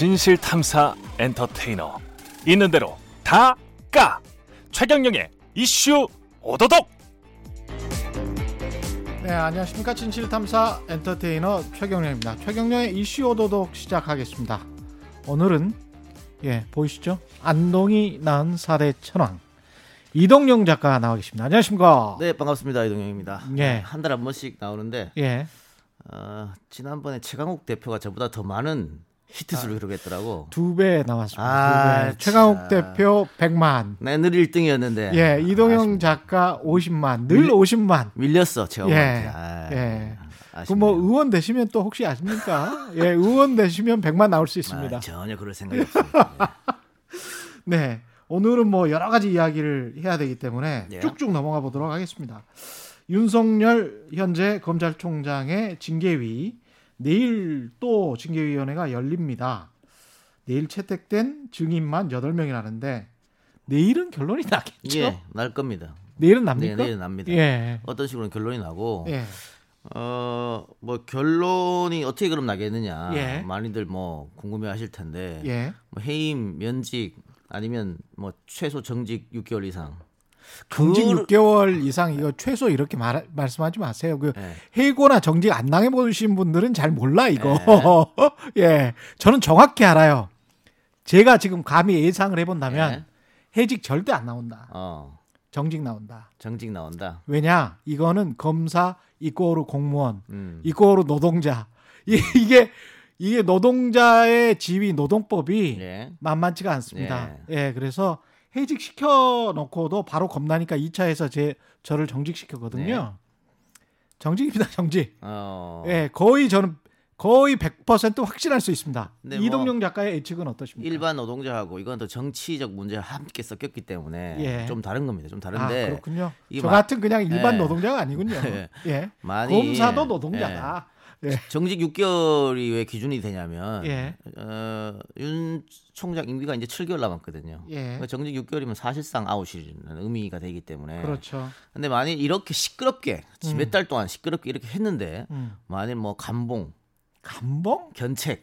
진실 탐사 엔터테이너 있는 대로 다 까 최경영의 이슈 오도독 네, 안녕하십니까. 진실 탐사 엔터테이너 최경련입니다. 최경련의 이슈 오도독 시작하겠습니다. 오늘은, 예, 보이시죠? 안동이 낳은 사대 천왕. 이동영 작가 나와 계십니다. 안녕하십니까. 네 반갑습니다 이동영입니다. 예. 한 달에 한 번씩 나오는데 예. 어, 지난번에 최강욱 대표가 저보다 더 많은 히트수를 기록했더라고. 두배 나왔습니다. 아, 두 배. 최강욱 참. 대표 100만. 네, 늘 1등이었는데. 예, 이동영 작가 50만. 늘 밀- 50만. 밀렸어 최강욱한테. 예. 아, 예. 그 아쉽네요. 뭐 의원 되시면 또 혹시 아십니까? 예, 의원 되시면 100만 나올 수 있습니다. 아, 전혀 그럴 생각이 없습니다. 네. 오늘은 뭐 여러 가지 이야기를 해야 되기 때문에 예. 쭉쭉 넘어가 보도록 하겠습니다. 윤석열 현재 검찰총장의 징계위 내일 또 징계위원회가 열립니다. 내일 채택된 증인만 8명이라는데 내일은 결론이 나겠죠? 예, 날 겁니다. 내일은 납니까? 네, 내일 납니다. 예. 어떤 식으로 결론이 나고 예. 어, 뭐 결론이 어떻게 그럼 나겠느냐. 예. 많이들 뭐 궁금해 하실 텐데. 예. 뭐 해임, 면직 아니면 뭐 최소 정직 6개월 이상. 정직 그- 6개월 이상 이거 최소 이렇게 말, 말씀하지 마세요. 그 예. 해고나 정직 안 당해 보신 분들은 잘 몰라 이거. 예. 저는 정확히 알아요. 제가 지금 감히 예상을 해 본다면 예. 해직 절대 안 나온다. 어, 정직 나온다. 정직 나온다. 왜냐? 이거는 검사 이꼬르 공무원 음. 이꼬르 노동자. 이- 이게 이게 노동자의 지위 노동법이 예. 만만치가 않습니다. 예, 그래서 해직 시켜 놓고도 바로 겁나니까 2차에서 제 저를 정직 시켰거든요. 정직입니다, 정직. 어. 예, 거의 저는 거의 100% 확신할 수 있습니다. 네, 뭐 이동영 작가의 예측은 어떠십니까? 일반 노동자하고 이건 또 정치적 문제와 함께 섞였기 때문에 예. 좀 다른 겁니다. 좀 아, 다른데 그렇군요. 이게 저 마- 같은 그냥 일반 예. 노동자가 아니군요. 예. 예. 많이 검사도 노동자다. 예. 정직 6개월이 왜 기준이 되냐면 예. 어, 윤 총장 임기가 이제 7개월 남았거든요. 예. 그러니까 정직 6개월이면 사실상 아웃이라는 의미가 되기 때문에. 그렇죠. 근데 만일 이렇게 시끄럽게 몇달 동안 시끄럽게 이렇게 했는데 음. 만일 뭐 감봉, 감봉? 견책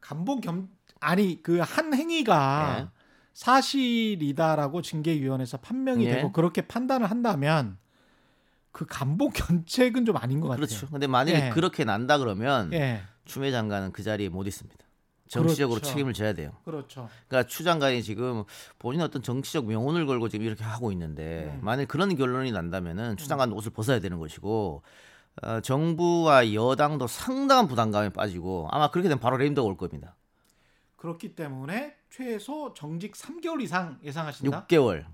감봉 겸 아니 그 한 행위가 예. 사실이다라고 징계위원회에서 판명이 예. 되고 그렇게 판단을 한다면 그 감봉 견책은 좀 아닌 것 같아요. 그렇죠. 근데 만약에 예. 그렇게 난다 그러면 예, 추미애 장관은 그 자리에 못 있습니다. 정치적으로 그렇죠. 책임을 져야 돼요. 그렇죠. 그러니까 추 장관이 지금 본인 어떤 정치적 명운을 걸고 지금 이렇게 하고 있는데 음. 만일 그런 결론이 난다면은 추 장관 옷을 벗어야 되는 것이고 어, 정부와 여당도 상당한 부담감에 빠지고 아마 그렇게 되면 바로 레임덕 올 겁니다. 그렇기 때문에 최소 정직 3개월 이상 예상하신다. 6개월.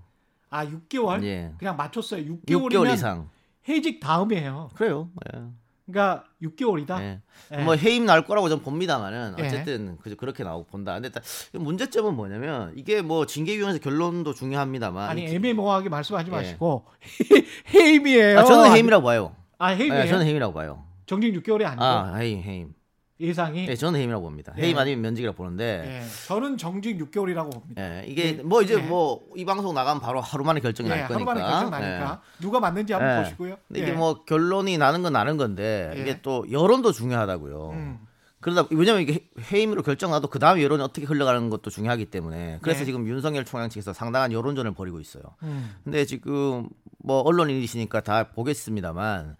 아 6개월? 예. 그냥 맞췄어요. 6개월이면 6개월 이상. 해직 다음이에요. 그래요. 예. 그러니까 6개월이다. 예. 예. 뭐 해임 날 거라고 좀 봅니다만은 예. 어쨌든 그- 그렇게 나오고 본다. 근데 딱 문제점은 뭐냐면 이게 뭐 징계위원회 결론도 중요합니다만 아니 이- 애매모호하게 말씀하지 예. 마시고 해임이에요. 아, 저는 해임이라고 봐요. 아 해임이에요. 예, 저는 해임이라고 봐요. 정직 6개월이 아니고 아 해임 해임. 예상이. 네, 저는 해임이라고 봅니다. 예. 해임 아니면 면직이라고 보는데 예, 저는 정직 6개월이라고 봅니다. 예, 이게 예. 뭐 이제 예. 뭐이 방송 나가면 바로 하루 만에 결정이 예, 날 거니까. 하루 만에 결정 나니까 누가 맞는지 한번 예. 보시고요. 이게 뭐 결론이 나는 건 나는 건데 예. 이게 또 여론도 중요하다고요. 음. 그러다 왜냐면 이게 해임으로 결정 나도 그 다음 여론이 어떻게 흘러가는 것도 중요하기 때문에 그래서 네. 지금 윤석열 총장 측에서 상당한 여론전을 벌이고 있어요. 음. 근데 지금 뭐 언론인이시니까 다 보겠습니다만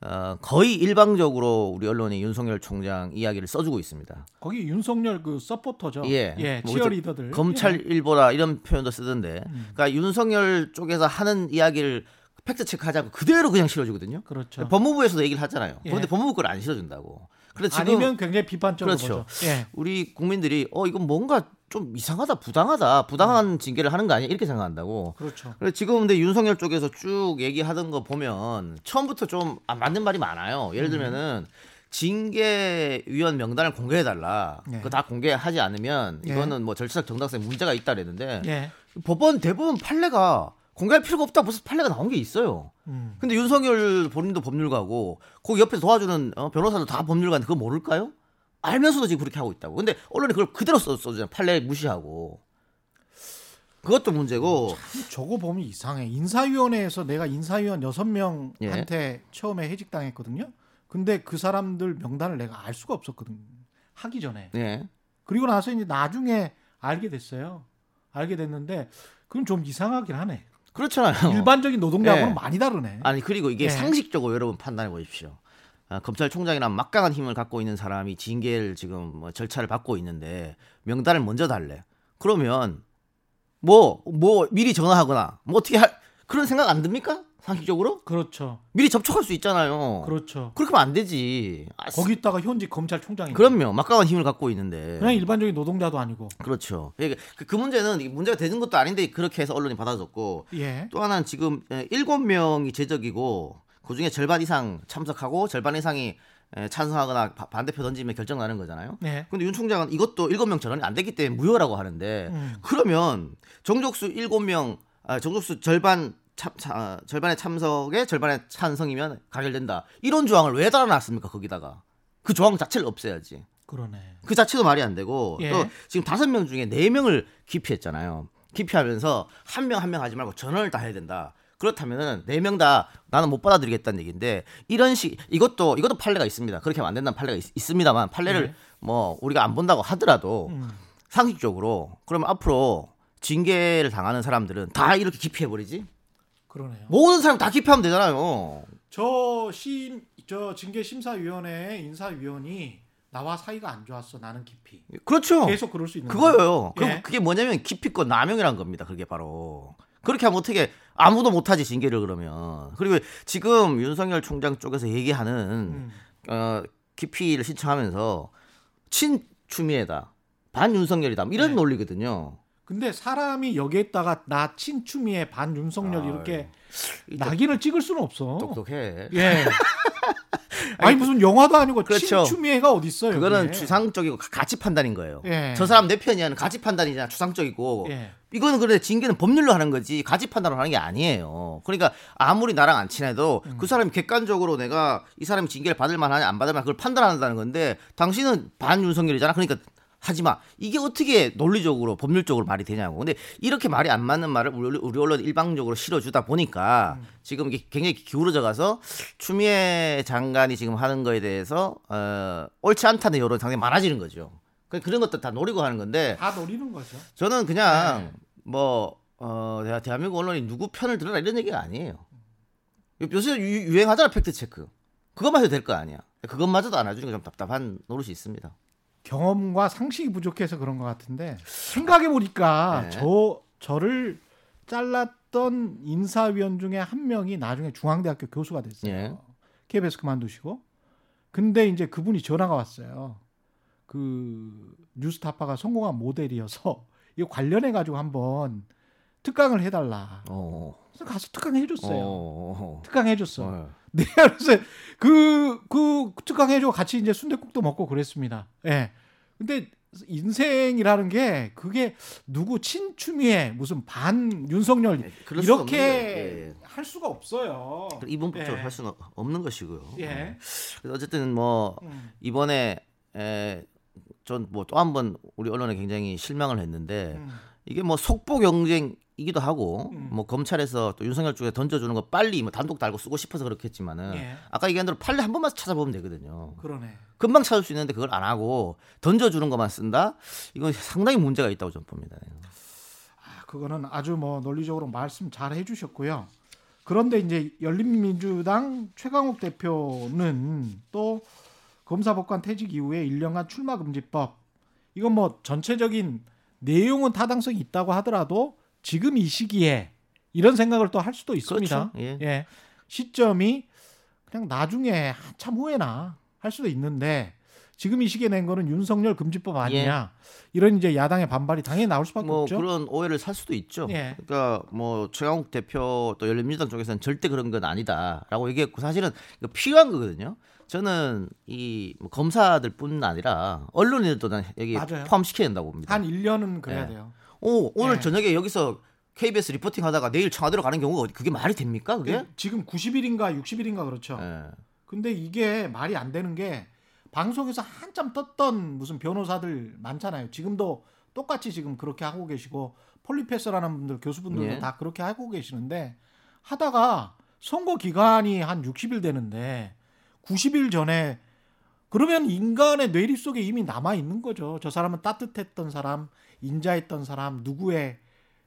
어, 거의 일방적으로 우리 언론이 윤석열 총장 이야기를 써주고 있습니다. 거기 윤석열 그 서포터죠. 예. 예, 뭐 치어리더들. 검찰 예. 일보라 이런 표현도 쓰던데. 음. 그러니까 윤석열 쪽에서 하는 이야기를 팩트 체크하자고 그대로 그냥 실어주거든요. 그렇죠. 법무부에서도 얘기를 하잖아요. 예. 그런데 법무부 걸 안 실어준다고. 그래서 지금 아니면 굉장히 비판적으로 그렇죠. 예. 우리 국민들이 어 이건 뭔가 좀 이상하다, 부당하다, 부당한 음. 징계를 하는 거 아니야 이렇게 생각한다고. 그렇죠. 그래서 지금 근데 윤석열 쪽에서 쭉 얘기하던 거 보면 처음부터 좀안 맞는 말이 많아요. 음. 예를 들면은 징계위원 명단을 공개해달라. 네. 그거 다 공개하지 않으면 예. 이거는 뭐 절차적 정당성에 문제가 있다 그랬는데 예. 법원 대부분 판례가 공개할 필요가 없다 무슨 판례가 나온 게 있어요. 음. 근데 윤석열 본인도 법률가고 거기 옆에서 도와주는 어, 변호사도 다 법률가인데 그거 모를까요? 알면서도 지금 그렇게 하고 있다고. 근데 언론이 그걸 그대로 써, 써주잖아요. 판례 무시하고. 그것도 문제고. 저거 보면 이상해. 인사위원회에서 내가 인사위원 여섯 명한테 예. 처음에 해직당했거든요. 근데 그 사람들 명단을 내가 알 수가 없었거든. 하기 전에. 예. 그리고 나서 이제 나중에 알게 됐어요. 알게 됐는데 그건 좀 이상하긴 하네. 그렇잖아요. 일반적인 노동자하고는 예. 많이 다르네. 아니 그리고 이게 예. 상식적으로 여러분 판단해 보십시오. 아, 검찰총장이나 막강한 힘을 갖고 있는 사람이 징계를 지금 뭐 절차를 받고 있는데 명단을 먼저 달래. 그러면 뭐뭐 미리 전화하거나 뭐 어떻게 할 그런 생각 안 듭니까? 상식적으로 그렇죠. 미리 접촉할 수 있잖아요. 그렇죠. 그렇게 하면 안 되지. 아, 거기다가 현직 검찰총장이 그럼요. 막강한 힘을 갖고 있는데. 그냥 일반적인 노동자도 아니고. 그렇죠. 그, 그 문제는 문제가 되는 것도 아닌데 그렇게 해서 언론이 받아줬고 예. 또 하나는 지금 에, 일곱 명이 제적이고 그 중에 절반 이상 참석하고 절반 이상이 에, 찬성하거나 바- 반대표 던지면 결정 나는 거잖아요. 네. 근데 윤 총장은 이것도 일곱 명 전원이 안 됐기 때문에 무효라고 하는데 음. 그러면 정족수 일곱 명, 아, 정족수 절반 참, 차- 아, 절반의 참석에 절반의 찬성이면 가결된다. 이런 조항을 왜 달아놨습니까 거기다가 그 조항 자체를 없애야지. 그러네. 그 자체도 말이 안 되고 예. 또 지금 다섯 명 중에 네 명을 기피했잖아요. 기피하면서 한 명 한명 하지 말고 전원을 다 해야 된다. 그렇다면은 네 명 다 나는 못 받아들이겠다는 얘기인데 이런 식 이것도 이것도 판례가 있습니다. 그렇게 하면 안 된다는 판례가 있, 습니다만 판례를 네. 뭐 우리가 안 본다고 하더라도 음. 상식적으로 그러면 앞으로 징계를 당하는 사람들은 다 이렇게 기피해 버리지. 그러네요. 모든 사람 다 기피하면 되잖아요. 저심저 징계 심사위원회 인사위원이 나와 사이가 안 좋았어. 나는 깊이. 그렇죠. 계속 그럴 수 있는 그거예요. 거예요. 그, 그게 뭐냐면 기피권 남용이란 겁니다. 그게 바로. 그렇게 하면 어떻게 아무도 못하지 징계를 그러면. 그리고 지금 윤석열 총장 쪽에서 얘기하는 음. 어, 기피를 신청하면서 친 추미애다, 반 윤석열이다 뭐 이런 네. 논리거든요. 근데 사람이 여기에다가 나 친추미애 반 윤석열 이렇게 이 낙인을 찍을 수는 없어. 똑똑해. 예. 아니 무슨 영화도 아니고 그렇죠. 친추미애가 어디 있어요? 그거는 가- 가치 판단인 거예요. 예. 저 사람 내 편이야는 가치 판단이잖아. 추상적이고. 예. 이거는 그래 징계는 법률로 하는 거지 가치 판단으로 하는 게 아니에요. 그러니까 아무리 나랑 안 친해도 음. 그 사람이 객관적으로 내가 이 사람이 징계를 받을 만하냐 안 받을 만한 그걸 판단한다는 건데 당신은 반윤석열이잖아. 그러니까 하지 마. 이게 어떻게 논리적으로 법률적으로 말이 되냐고. 근데 이렇게 말이 안 맞는 말을 우리, 우리 언론 일방적으로 실어주다 보니까 음. 지금 이게 굉장히 기울어져 가서 추미애 장관이 지금 하는 거에 대해서 어, 옳지 않다는 여론이 상당히 많아지는 거죠. 그- 그런 것도 다 노리고 하는 건데 다 노리는 거죠. 저는 그냥 네. 뭐 어, 대한- 대한민국 언론이 누구 편을 들어라 이런 얘기가 아니에요. 요새 유- 유행하잖아 팩트 체크. 그것만 해도 될 거 아니야. 그것마저도 안 해주니까 좀 답답한 노릇이 있습니다. 경험과 상식이 부족해서 그런 것 같은데 생각해 보니까 네. 저 저를 잘랐던 인사위원 중에 한 명이 나중에 중앙대학교 교수가 됐어요. 예. KBS 그만두시고 근데 이제 그분이 전화가 왔어요. 그 뉴스타파가 성공한 모델이어서 이거 관련해 가지고 한번 특강을 해달라. 어. 그래서 가서 특강 해줬어요. 어. 특강 해줬어. 어. 네, 그래서 그, 그 특강 해주고 같이 이제 순대국도 먹고 그랬습니다. 예. 근데 인생이라는 게 그게 누구 친추미애 무슨 반 윤석열 네. 이렇게 예. 할 수가 없어요. 이분법적으로 예. 할 수는 없는 것이고요. 예. 그래서 어쨌든 뭐 음. 이번에 전 뭐 또 한 번 우리 언론에 굉장히 실망을 했는데 음. 이게 뭐 속보 경쟁이기도 하고 음. 뭐 검찰에서 또 윤석열 쪽에 던져주는 거 빨리 뭐 단독 달고 쓰고 싶어서 그렇겠지만은 예. 아까 얘기한 대로 판례 한 번만 찾아보면 되거든요. 그러네. 금방 찾을 수 있는데 그걸 안 하고 던져주는 것만 쓴다? 이건 상당히 문제가 있다고 저는 봅니다. 아, 그거는 아주 뭐 논리적으로 말씀 잘 해주셨고요. 그런데 이제 열린민주당 최강욱 대표는 또 검사법관 퇴직 이후에 1년간 출마 금지법 이건 뭐 전체적인 내용은 타당성이 있다고 하더라도 지금 이 시기에 이런 생각을 또 할 수도 있습니다. 그렇죠. 예. 시점이 그냥 나중에 한참 후에나 할 수도 있는데 지금 이 시기에 낸 거는 윤석열 금지법 아니냐 이런 이제 야당의 반발이 당연히 나올 수밖에 뭐 없죠. 그런 오해를 살 수도 있죠. 예. 그러니까 뭐 최강욱 대표 또 열린민주당 쪽에서는 절대 그런 건 아니다라고 얘기했고 사실은 필요한 거거든요. 저는 이뭐 검사들뿐 아니라 언론인들도 난 여기 맞아요. 포함시켜야 된다고 봅니다. 한 1년은 그래야 예. 돼요. 오, 오늘 예. 저녁에 여기서 KBS 리포팅 하다가 내일 청와대로 가는 경우가 그게 말이 됩니까? 그게? 지금 90일인가 60일인가 그렇죠. 예. 근데 이게 말이 안 되는 게 방송에서 한참 떴던 무슨 변호사들 많잖아요. 지금도 똑같이 지금 그렇게 하고 계시고 폴리페서라는 분들 교수분들도 예. 다 그렇게 하고 계시는데 하다가 선거 기간이 한 60일 되는데 90일 전에 그러면 인간의 뇌리 속에 이미 남아 있는 거죠. 저 사람은 따뜻했던 사람, 인자했던 사람, 누구의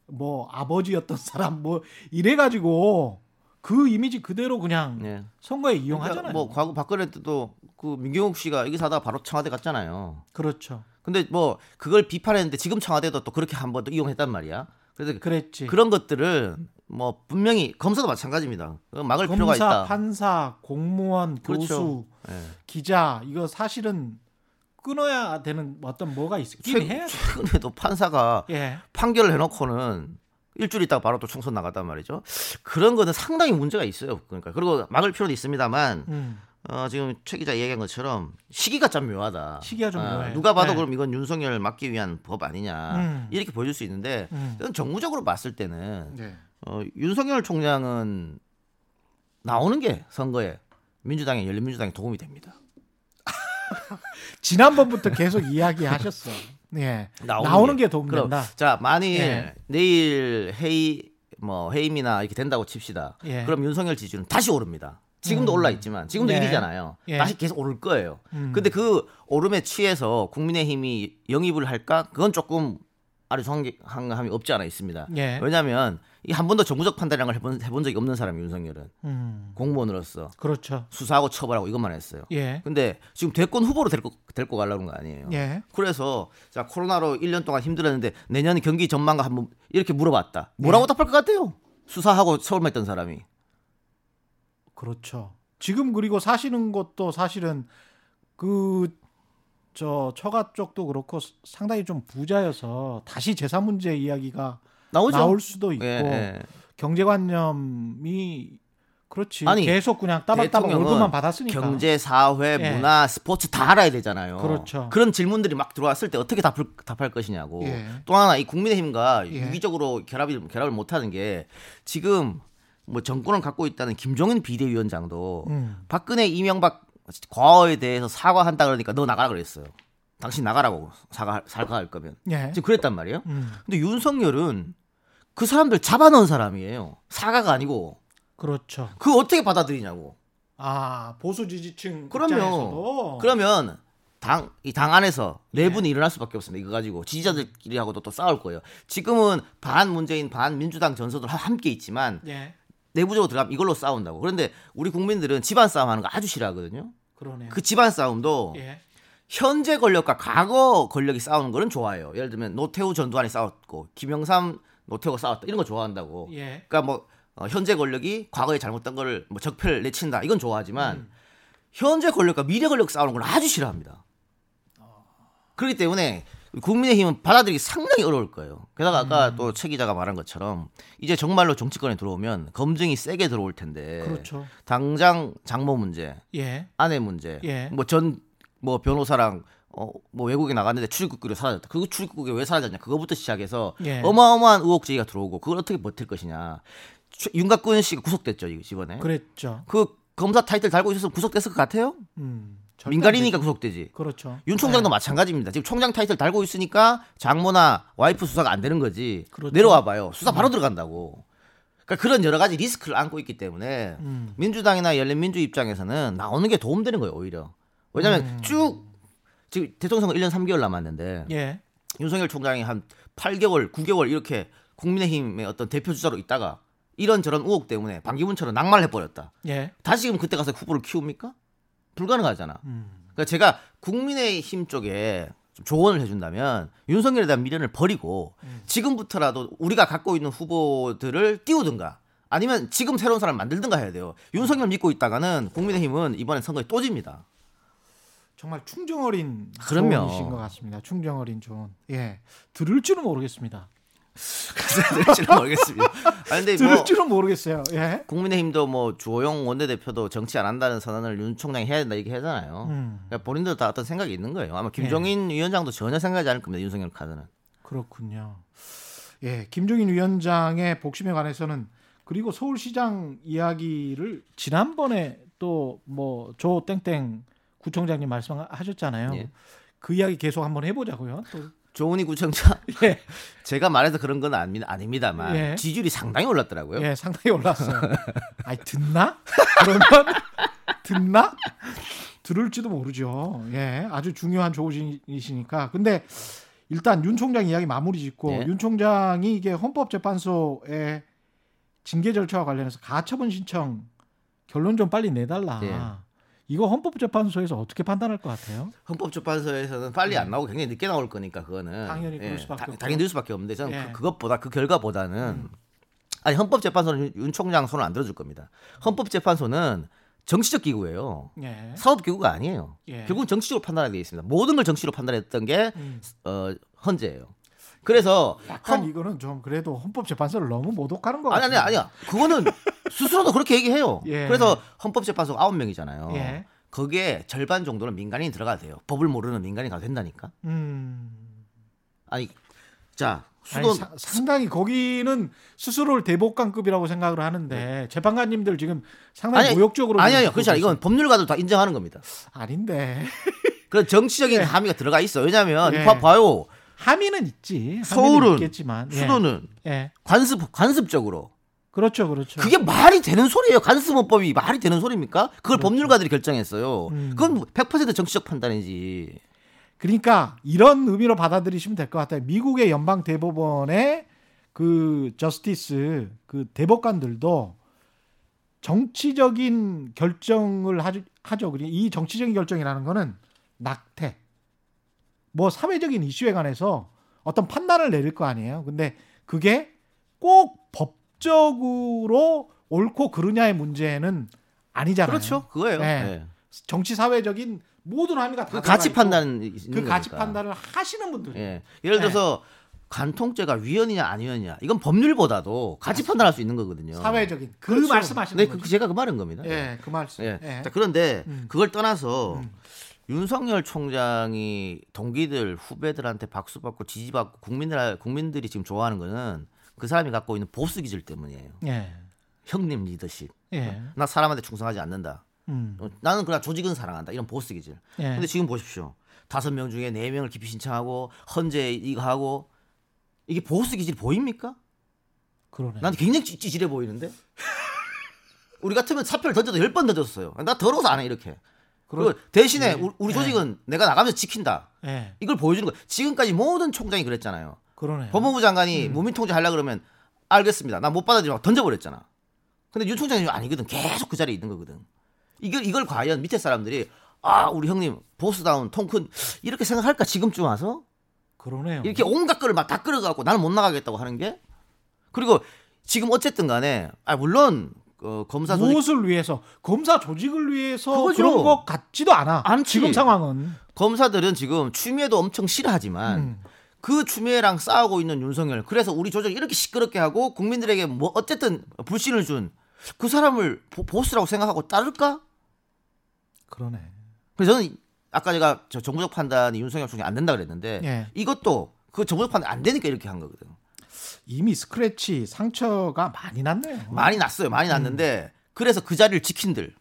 뭐 아버지였던 사람 뭐 이래 가지고 그 이미지 그대로 그냥 네. 선거에 그러니까 이용하잖아요. 뭐 과거 박근혜 때도 그 민경욱 씨가 여기 사다가 바로 청와대 갔잖아요. 그렇죠. 근데 뭐 그걸 비판했는데 지금 청와대도 또 그렇게 한번더 이용했단 말이야. 그래서 그랬지. 그런 것들은 뭐 분명히 검사도 마찬가지입니다. 그거 막을 필요가 검사, 있다. 판사, 공무원, 그렇죠. 교수, 예. 기자 이거 사실은 끊어야 되는 어떤 뭐가 있긴 최, 해야 돼. 최근에도 판사가 예. 판결을 해놓고는 일주일 있다가 바로 또 총선 나갔단 말이죠. 그런 거는 상당히 문제가 있어요. 그러니까 그리고 막을 필요도 있습니다만 음. 어, 지금 최 기자 얘기한 것처럼 시기가 좀 묘하다. 시기가 좀 어, 묘해요. 누가 봐도 네. 그럼 이건 윤석열을 막기 위한 법 아니냐 음. 이렇게 보여줄 수 있는데 음. 정무적으로 봤을 때는 네. 어, 윤석열 총장은 나오는 게 선거에 민주당에 열린민주당에 도움이 됩니다. 지난번부터 계속 이야기하셨어. 예. 나오는, 나오는 게 도움 그럼, 된다. 자 만일 예. 내일 회의 뭐 회의미나 이렇게 된다고 칩시다. 예. 그럼 윤석열 지지율은 다시 오릅니다. 지금도 음. 올라 있지만 지금도 네. 일 1위잖아요. 예. 다시 계속 오를 거예요. 음. 근데 그 오름에 취해서 국민의힘이 영입을 할까? 그건 조금 아주 성함이 없지 않아 있습니다. 예. 왜냐하면 이 한 번도 정부적 판단이라는 걸 해본, 해본 적이 없는 사람이 윤석열은 음. 공무원으로서 그렇죠. 수사하고 처벌하고 이것만 했어요. 예. 근데 지금 대권 후보로 데리고 데리고 가려는 거 아니에요. 예. 그래서 자 코로나로 1년 동안 힘들었는데 내년 경기 전망과 한번 이렇게 물어봤다. 뭐라고 예. 답할 것 같아요? 수사하고 서울만 있던 사람이. 그렇죠. 지금 그리고 사시는 것도 사실은 그 저 처가 쪽도 그렇고 상당히 좀 부자여서 다시 재산 문제 이야기가 나오죠. 나올 수도 있고 예, 예. 경제관념이 그렇지 아니, 계속 그냥 따박따박 월급만 받았으니까 경제, 사회, 예. 문화, 스포츠 다 알아야 되잖아요. 그렇죠. 런 질문들이 막 들어왔을 때 어떻게 답을, 답할 것이냐고. 예. 또 하나 이 국민의힘과 예. 유기적으로 결합이, 결합을 못하는 게 지금 뭐 정권을 갖고 있다는 김종인 비대위원장도 음. 박근혜, 이명박 과거에 대해서 사과한다 그러니까 너 나가라 그랬어요. 당신 나가라고 사과 사과할 거면 예. 지금 그랬단 말이에요. 음. 근데 윤석열은 그 사람들 잡아넣은 사람이에요. 사과가 아니고 그렇죠. 그 어떻게 받아들이냐고. 아 보수 지지층 그럼요. 그러면 당 이 당 안에서 내분이 일어날 수밖에 없습니다. 이거 가지고 지지자들끼리하고도 또 싸울 거예요. 지금은 반 문재인 반 민주당 전선들 하- 함께 있지만 예 내부적으로 들어가면 이걸로 싸운다고. 그런데 우리 국민들은 집안 싸움 하는 거 아주 싫어하거든요. 그러네요. 그 집안 싸움도 예 현재 권력과 과거 권력이 싸우는 거는 좋아해요. 예를 들면 노태우 전두환이 싸웠고 김영삼 노태우가 싸웠다 이런 거 좋아한다고. 예. 그러니까 뭐 어, 현재 권력이 과거에 잘못된 거를 뭐 적폐를 내친다 이건 좋아하지만 음. 현재 권력과 미래 권력 싸우는 걸 아주 싫어합니다. 그렇기 때문에 국민의힘은 받아들이기 상당히 어려울 거예요. 게다가 아까 음. 또최 기자가 말한 것처럼 이제 정말로 정치권에 들어오면 검증이 세게 들어올 텐데 그렇죠. 당장 장모 문제, 예. 아내 문제, 예. 뭐전뭐 변호사랑 어 뭐 외국에 나갔는데 출입국기로 사라졌다. 그 출입국이 왜 사라졌냐? 그거부터 시작해서 예. 어마어마한 의혹 제기가 들어오고 그걸 어떻게 버틸 것이냐. 최- 윤곽근 씨가 구속됐죠 이- 이번에. 그랬죠. 그 검사 타이틀 달고 있었으면 구속됐을 것 같아요? 음. 민간인이니까. 구속되지. 그렇죠. 윤 총장도 네. 마찬가지입니다. 지금 총장 타이틀 달고 있으니까 장모나 와이프 수사가 안 되는 거지. 그렇죠. 내려와 봐요. 수사 바로 들어간다고. 그러니까 그런 여러 가지 리스크를 안고 있기 때문에 음. 민주당이나 열린민주 입장에서는 나오는 게 도움되는 거예요, 오히려. 왜냐하면 음. 쭉 지금 대통령 선거 1년 3개월 남았는데 예. 윤석열 총장이 한 8개월, 9개월 이렇게 국민의힘의 어떤 대표 주자로 있다가 이런 저런 의혹 때문에 반기문처럼 낙마를 해버렸다. 예. 다시 지금 그때 가서 후보를 키웁니까? 불가능하잖아. 음. 그러니까 제가 국민의힘 쪽에 좀 조언을 해준다면 윤석열에 대한 미련을 버리고 음. 지금부터라도 우리가 갖고 있는 후보들을 띄우든가 아니면 지금 새로운 사람 을 만들든가 해야 돼요. 윤석열 믿고 있다가는 국민의힘은 이번에 선거에 또 집니다. 정말 충정 어린. 조언이신 것 같습니다. 충정 어린 조언. 예. 들을 줄은 모르겠습니다. 그래서 될지는 모르겠습니다. 아 근데 들을 뭐 줄은 모르겠어요. 예. 국민의힘도 뭐 주호영 원내대표도 정치 안 한다는 선언을 윤 총장이 해야 된다 얘기 하잖아요. 음. 그러니까 본인도 다 어떤 생각이 있는 거예요. 아마 김종인 위원장도 전혀 생각하지 않을 겁니다. 윤석열 카드는. 그렇군요. 예, 김종인 위원장의 복심에 관해서는 그리고 서울시장 이야기를 지난번에 또 뭐 조 땡땡 구청장님 말씀하셨잖아요. 예. 그 이야기 계속 한번 해보자고요. 또 조은희 구청장 예, 제가 말해서 그런 건 아니, 아닙니다만 예. 지지율이 상당히 올랐더라고요. 예, 상당히 올랐어요. 아니 듣나? 그러면 듣나? 들을지도 모르죠. 예, 아주 중요한 조직이시니까. 근데 일단 윤 총장 이야기 마무리 짓고 네. 윤 총장이 이게 헌법재판소에 징계 절차와 관련해서 가처분 신청 결론 좀 빨리 내달라. 네. 이거 헌법재판소에서 어떻게 판단할 것 같아요? 헌법재판소에서는 빨리 안 나오고 굉장히 늦게 나올 거니까 그거는 네. 당연히 그럴 수밖에 다-. 당연히 늦을 수밖에 없는데 저는 예. 음. 그, 그것보다 그 결과보다는 아니 헌법재판소는 윤, 윤 총장 손을 안 들어줄 겁니다. 헌법재판소는 정치적 기구예요. 예. 사법 기구가 아니에요. 예. 결국은 정치적으로 판단하게 돼 있습니다. 모든 걸 정치로 판단했던 게 음. 어, 헌재예요. 그래서 약간 헌- 이거는 좀 그래도 헌법재판소를 너무 모독하는 것 아니. 아니 아니야. 그거는 스스로도 그렇게 얘기해요. 예. 그래서 헌법재판소 아홉 명이잖아요. 예. 거기에 절반 정도는 민간인이 들어가야 돼요. 법을 모르는 민간인이 가도 된다니까. 음. 아니 자 수도 사- 상당히 거기는 스스로를 대법관급이라고 생각을 하는데 재판관님들 지금 상당히 아니, 모욕적으로 아니 아니요 보고 그렇지 않아. 있어요. 이건 법률가도 다 인정하는 겁니다. 아닌데 그 정치적인 예. 함의가 들어가 있어. 왜냐하면 예. 봐, 봐요. 함의는 있지. 서울은 있겠지만 예. 수도는 예. 관습 관습적으로 그렇죠, 그렇죠. 그게 말이 되는 소리예요. 관습헌법이 말이 되는 소리입니까? 그걸 법률가들이 결정했어요. 그렇죠. 음. 그건 100% 정치적 판단이지. 그러니까 이런 의미로 받아들이시면 될 것 같아요. 미국의 연방 대법원의 그 저스티스 그 대법관들도 정치적인 결정을 하죠. 그리고 이 정치적인 결정이라는 거는 낙태, 뭐 사회적인 이슈에 관해서 어떤 판단을 내릴 거 아니에요. 근데 그게 꼭 법적으로 옳고 그르냐의 문제는 아니잖아요. 그렇죠. 그거예요. 네. 예. 정치 사회적인 모든 함의가 다 그 가치 있는 그 가치. 판단을 하시는 분들. 예. 예를 들어서 간통죄가 위헌이냐 아니었냐 이건 법률보다도 가치 판단할 수 있는 거거든요. 사회적인 그 그렇죠. 말씀하시는 네, 거죠. 그 제가 그 말인 겁니다. 예, 그 말씀. 예. 예. 자, 그런데 음. 그걸 떠나서 음. 윤석열 총장이 동기들 후배들한테 박수 받고 지지받고 국민들 국민들이 지금 좋아하는 거는 그 사람이 갖고 있는 보스 기질 때문이에요. 예. 형님 리더십. 예. 나 사람한테 충성하지 않는다. 음. 어, 나는 그냥 조직은 사랑한다. 이런 보스 기질. 예. 근데 지금 보십시오. 다섯 명 중에 네 명을 기피 신청하고 헌재 이거 하고 이게 보스 기질 보입니까? 그러네. 난 굉장히 찌- 찌질해 보이는데. 우리 같으면 사표를 던져도 열 번 던졌어요. 나 더러워서 안 해 이렇게. 그리고 대신에 예. 우리, 우리 예. 조직은 내가 나가면서 지킨다. 예. 이걸 보여주는 거. 지금까지 모든 총장이 그랬잖아요. 그러네. 법무부 장관이 음. 무민 통제 하려 그러면 알겠습니다. 나 못 받아들이고 던져버렸잖아. 근데 윤 총장이 아니거든. 계속 그 자리에 있는 거거든. 이걸 이걸 과연 밑에 사람들이 아 우리 형님 보스다운 통큰 이렇게 생각할까 지금쯤 와서 그러네요. 이렇게 온갖 거를 막 다 끌어갖고 나는 못 나가겠다고 하는 게 그리고 지금 어쨌든 간에 아 물론 어, 검사 조직 무엇을 위해서 검사 조직을 위해서 그거죠. 그런 것 같지도 않아. 않지. 지금 상황은. 검사들은 지금 추미애도 엄청 싫어하지만 음. 그 추미애랑 싸우고 있는 윤석열 그래서 우리 조직을 이렇게 시끄럽게 하고 국민들에게 뭐 어쨌든 불신을 준 그 사람을 보, 보스라고 생각하고 따를까? 그러네. 그래서 저는 아까 제가 저 정부적 판단이 윤석열 총장이 안 된다 그랬는데 예. 이것도 그 정부적 판단 안 되니까 이렇게 한 거거든. 이미 스크래치 상처가 많이 났네요. 많이 났어요. 많이 났는데 그래서 그 자리를 지킨들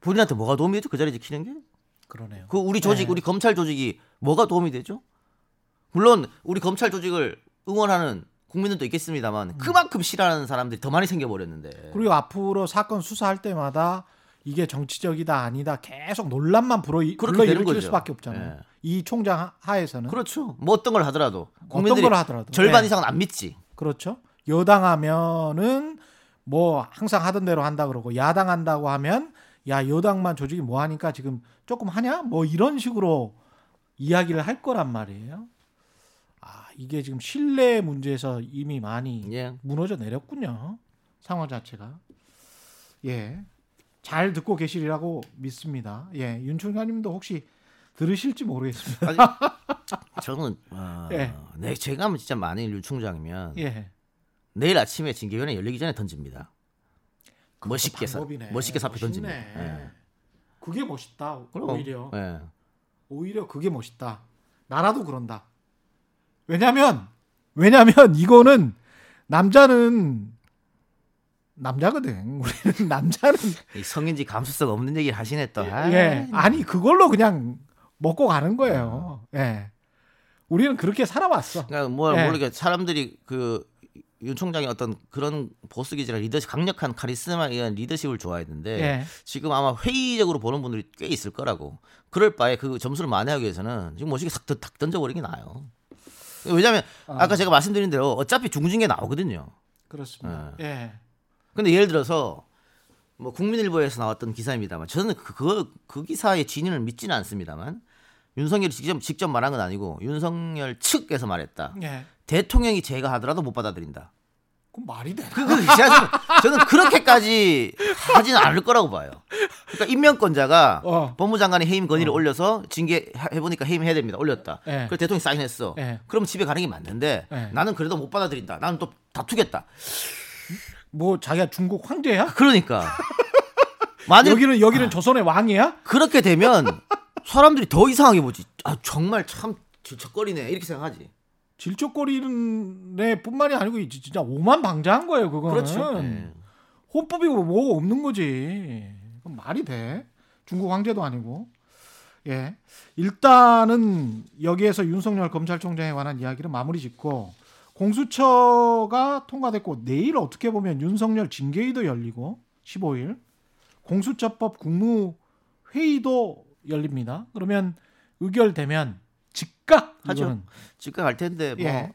본인한테 뭐가 도움이 되죠? 그 자리 지키는 게? 그러네요. 그 우리 조직, 네. 우리 검찰 조직이 뭐가 도움이 되죠? 물론 우리 검찰 조직을 응원하는 국민들도 있겠습니다만 그만큼 싫어하는 사람들이 더 많이 생겨버렸는데. 그리고 앞으로 사건 수사할 때마다 이게 정치적이다 아니다 계속 논란만 불어 그렇게 불러 되는 일으킬 거죠. 수밖에 없잖아요. 예. 이 총장 하- 하에서는 그렇죠. 뭐 어떤 걸 하더라도 어떤 국민들이 걸 하더라도 절반 예. 이상은 안 믿지. 그렇죠. 여당하면은 뭐 항상 하던 대로 한다 그러고 야당 한다고 하면 야 여당만 조직이 뭐 하니까 지금 조금 하냐 뭐 이런 식으로 이야기를 할 거란 말이에요. 아 이게 지금 신뢰 문제에서 이미 많이 예. 무너져 내렸군요. 상황 자체가. 예. 잘 듣고 계시리라고 믿습니다. 예. 윤 총장님도 혹시 들으실지 모르겠습니다. 아니, 저는 어, 예. 네, 제가 진짜 만일 윤 총장이면 예. 내일 아침에 징계위원회 열리기 전에 던집니다. 멋있게 사, 방법이네. 멋있게 사표. 던집니다. 예. 그게 멋있다. 그럼, 오히려. 예. 오히려 그게 멋있다. 나라도 그런다. 왜냐면 왜냐면 이거는 남자는 남자거든. 우리는 남자는 이 성인지 감수성 없는 얘기를 하시네 또. 아이, 예. 아니 그걸로 그냥 먹고 가는 거예요. 예. 우리는 그렇게 살아왔어. 그러니까 뭐 예. 모르게 사람들이 그 윤 총장이 어떤 그런 보스 기질의 리더십 강력한 카리스마에 의한 리더십을 좋아했는데 예. 지금 아마 회의적으로 보는 분들이 꽤 있을 거라고. 그럴 바에 그 점수를 만회하기 위해서는 지금 멋있게 싹, 탁 던져버리는 게 나아요. 왜냐하면 아 까 제가 말씀드린 대로 어차피 중징계 나오거든요. 그렇습니다. 네. 예. 근데 예를 들어서 뭐 국민일보에서 나왔던 기사입니다만 저는 그, 그, 그 기사의 진위를 믿지는 않습니다만 윤석열이 직접, 직접 말한 건 아니고 윤석열 측에서 말했다. 예. 대통령이 제가 하더라도 못 받아들인다. 그럼 말이 돼. 그, 그 저는 그렇게까지 하지는 않을 거라고 봐요. 그러니까 임명권자가 어. 법무장관의 해임 건의를 올려서 징계 해보니까 해임해야 됩니다. 올렸다. 예. 그래서 대통령이 사인했어. 예. 그럼 집에 가는 게 맞는데 예. 나는 그래도 못 받아들인다. 나는 또 다투겠다. 뭐 자기가 중국 황제야? 그러니까 만약 여기는 여기는 조선의 왕이야? 그렇게 되면 사람들이 더 이상하게 보지. 아 정말 참 질척거리네 이렇게 생각하지. 질적거리는 뿐만이 아니고 진짜 오만 방자한 거예요. 그거는 그렇죠. 예. 헌법이고 뭐 없는 거지. 말이 돼? 중국 황제도 아니고. 예. 일단은 여기에서 윤석열 검찰총장에 관한 이야기를 마무리 짓고 공수처가 통과됐고 내일 어떻게 보면 윤석열 징계위도 열리고 15일 공수처법 국무회의도 열립니다. 그러면 의결되면 즉각 하죠. 집가 갈 텐데 뭐 예.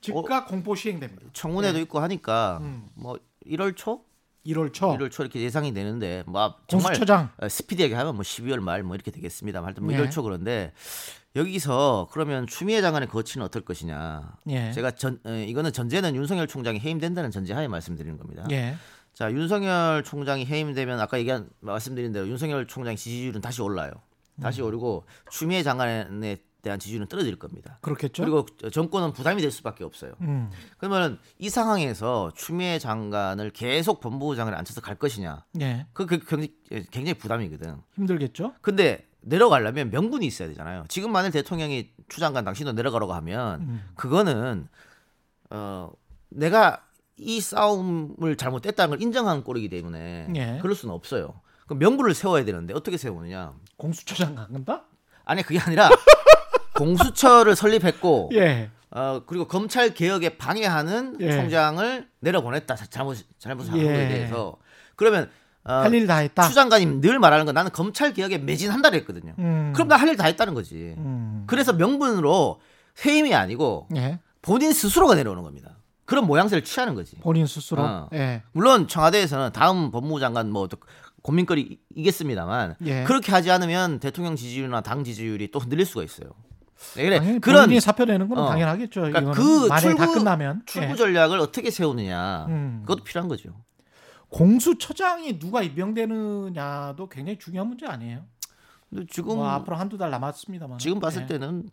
즉각 공포 시행됩니다. 청문회도 예. 있고 하니까 음. 뭐 1월 초, 1월 초 1월 초 이렇게 예상이 되는데 뭐 정말 공수처장 어, 스피디하게 하면 뭐 12월 말 뭐 이렇게 되겠습니다. 하여튼 뭐 예. 1월 초 그런데 여기서 그러면 추미애 장관의 거취는 어떨 것이냐. 예. 제가 전 어, 이거는 전제는 윤석열 총장이 해임된다는 전제하에 말씀드리는 겁니다. 예. 자 윤석열 총장이 해임되면 아까 얘기한 말씀드린 대로 윤석열 총장 지지율은 다시 올라요. 다시 음. 오르고 추미애 장관에 대한 지지율은 떨어질 겁니다. 그렇겠죠. 그리고 정권은 부담이 될 수밖에 없어요. 음. 그러면 이 상황에서 추미애 장관을 계속 법무부 장관에 앉혀서 갈 것이냐? 예. 그, 그 굉장히, 부담이거든. 힘들겠죠. 근데 내려가려면 명분이 있어야 되잖아요. 지금 만일 대통령이 추 장관 당신도 내려가라고 하면 음. 그거는 어 내가 이 싸움을 잘못했다는 걸 인정한 꼴이기 때문에 예. 그럴 수는 없어요. 그 명분을 세워야 되는데 어떻게 세우느냐? 공수처장 간다? 아니 그게 아니라 공수처를 설립했고 예. 어 그리고 검찰 개혁에 방해하는 예. 총장을 내려보냈다 자- 잘못 잘못한 예. 거에 대해서 그러면 어, 할일 다 했다. 추 장관님 늘 말하는 건 나는 검찰 개혁에 매진한다 그랬거든요. 음. 그럼 나 할 일 다 했다는 거지. 음. 그래서 명분으로 해임이 아니고 예. 본인 스스로가 내려오는 겁니다. 그런 모양새를 취하는 거지. 본인 스스로. 어. 예. 물론 청와대에서는 다음 법무부 장관 뭐또 고민거리이겠습니다만 예. 그렇게 하지 않으면 대통령 지지율이나 당 지지율이 또 흔들릴 수가 있어요. 네, 그래 그런 사표 내는 건 어. 당연하겠죠. 그러니까 그 출구- 끝나면 출구 예. 전략을 어떻게 세우느냐 음. 그것도 필요한 거죠. 공수처장이 누가 임명되느냐도 굉장히 중요한 문제 아니에요. 근데 지금 뭐 앞으로 한두 달 남았습니다만. 지금 봤을 예. 때는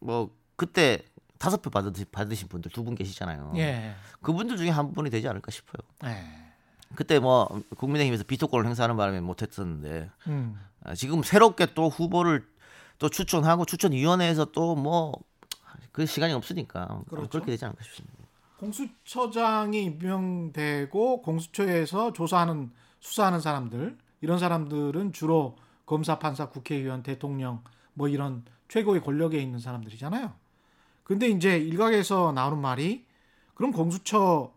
뭐 그때 다섯 표 받으, 받으신 분들 두 분 계시잖아요. 예. 그분들 중에 한 분이 되지 않을까 싶어요. 예. 그때 뭐 국민의힘에서 비토권을 행사하는 바람에 못했었는데 음. 아, 지금 새롭게 또 후보를 또 추천하고 추천위원회에서 또 뭐 그 시간이 없으니까 그렇죠. 그렇게 되지 않을까 싶습니다. 공수처장이 임명되고 공수처에서 조사하는 수사하는 사람들 이런 사람들은 주로 검사, 판사, 국회의원, 대통령 뭐 이런 최고의 권력에 있는 사람들이잖아요. 근데 이제 일각에서 나오는 말이 그럼 공수처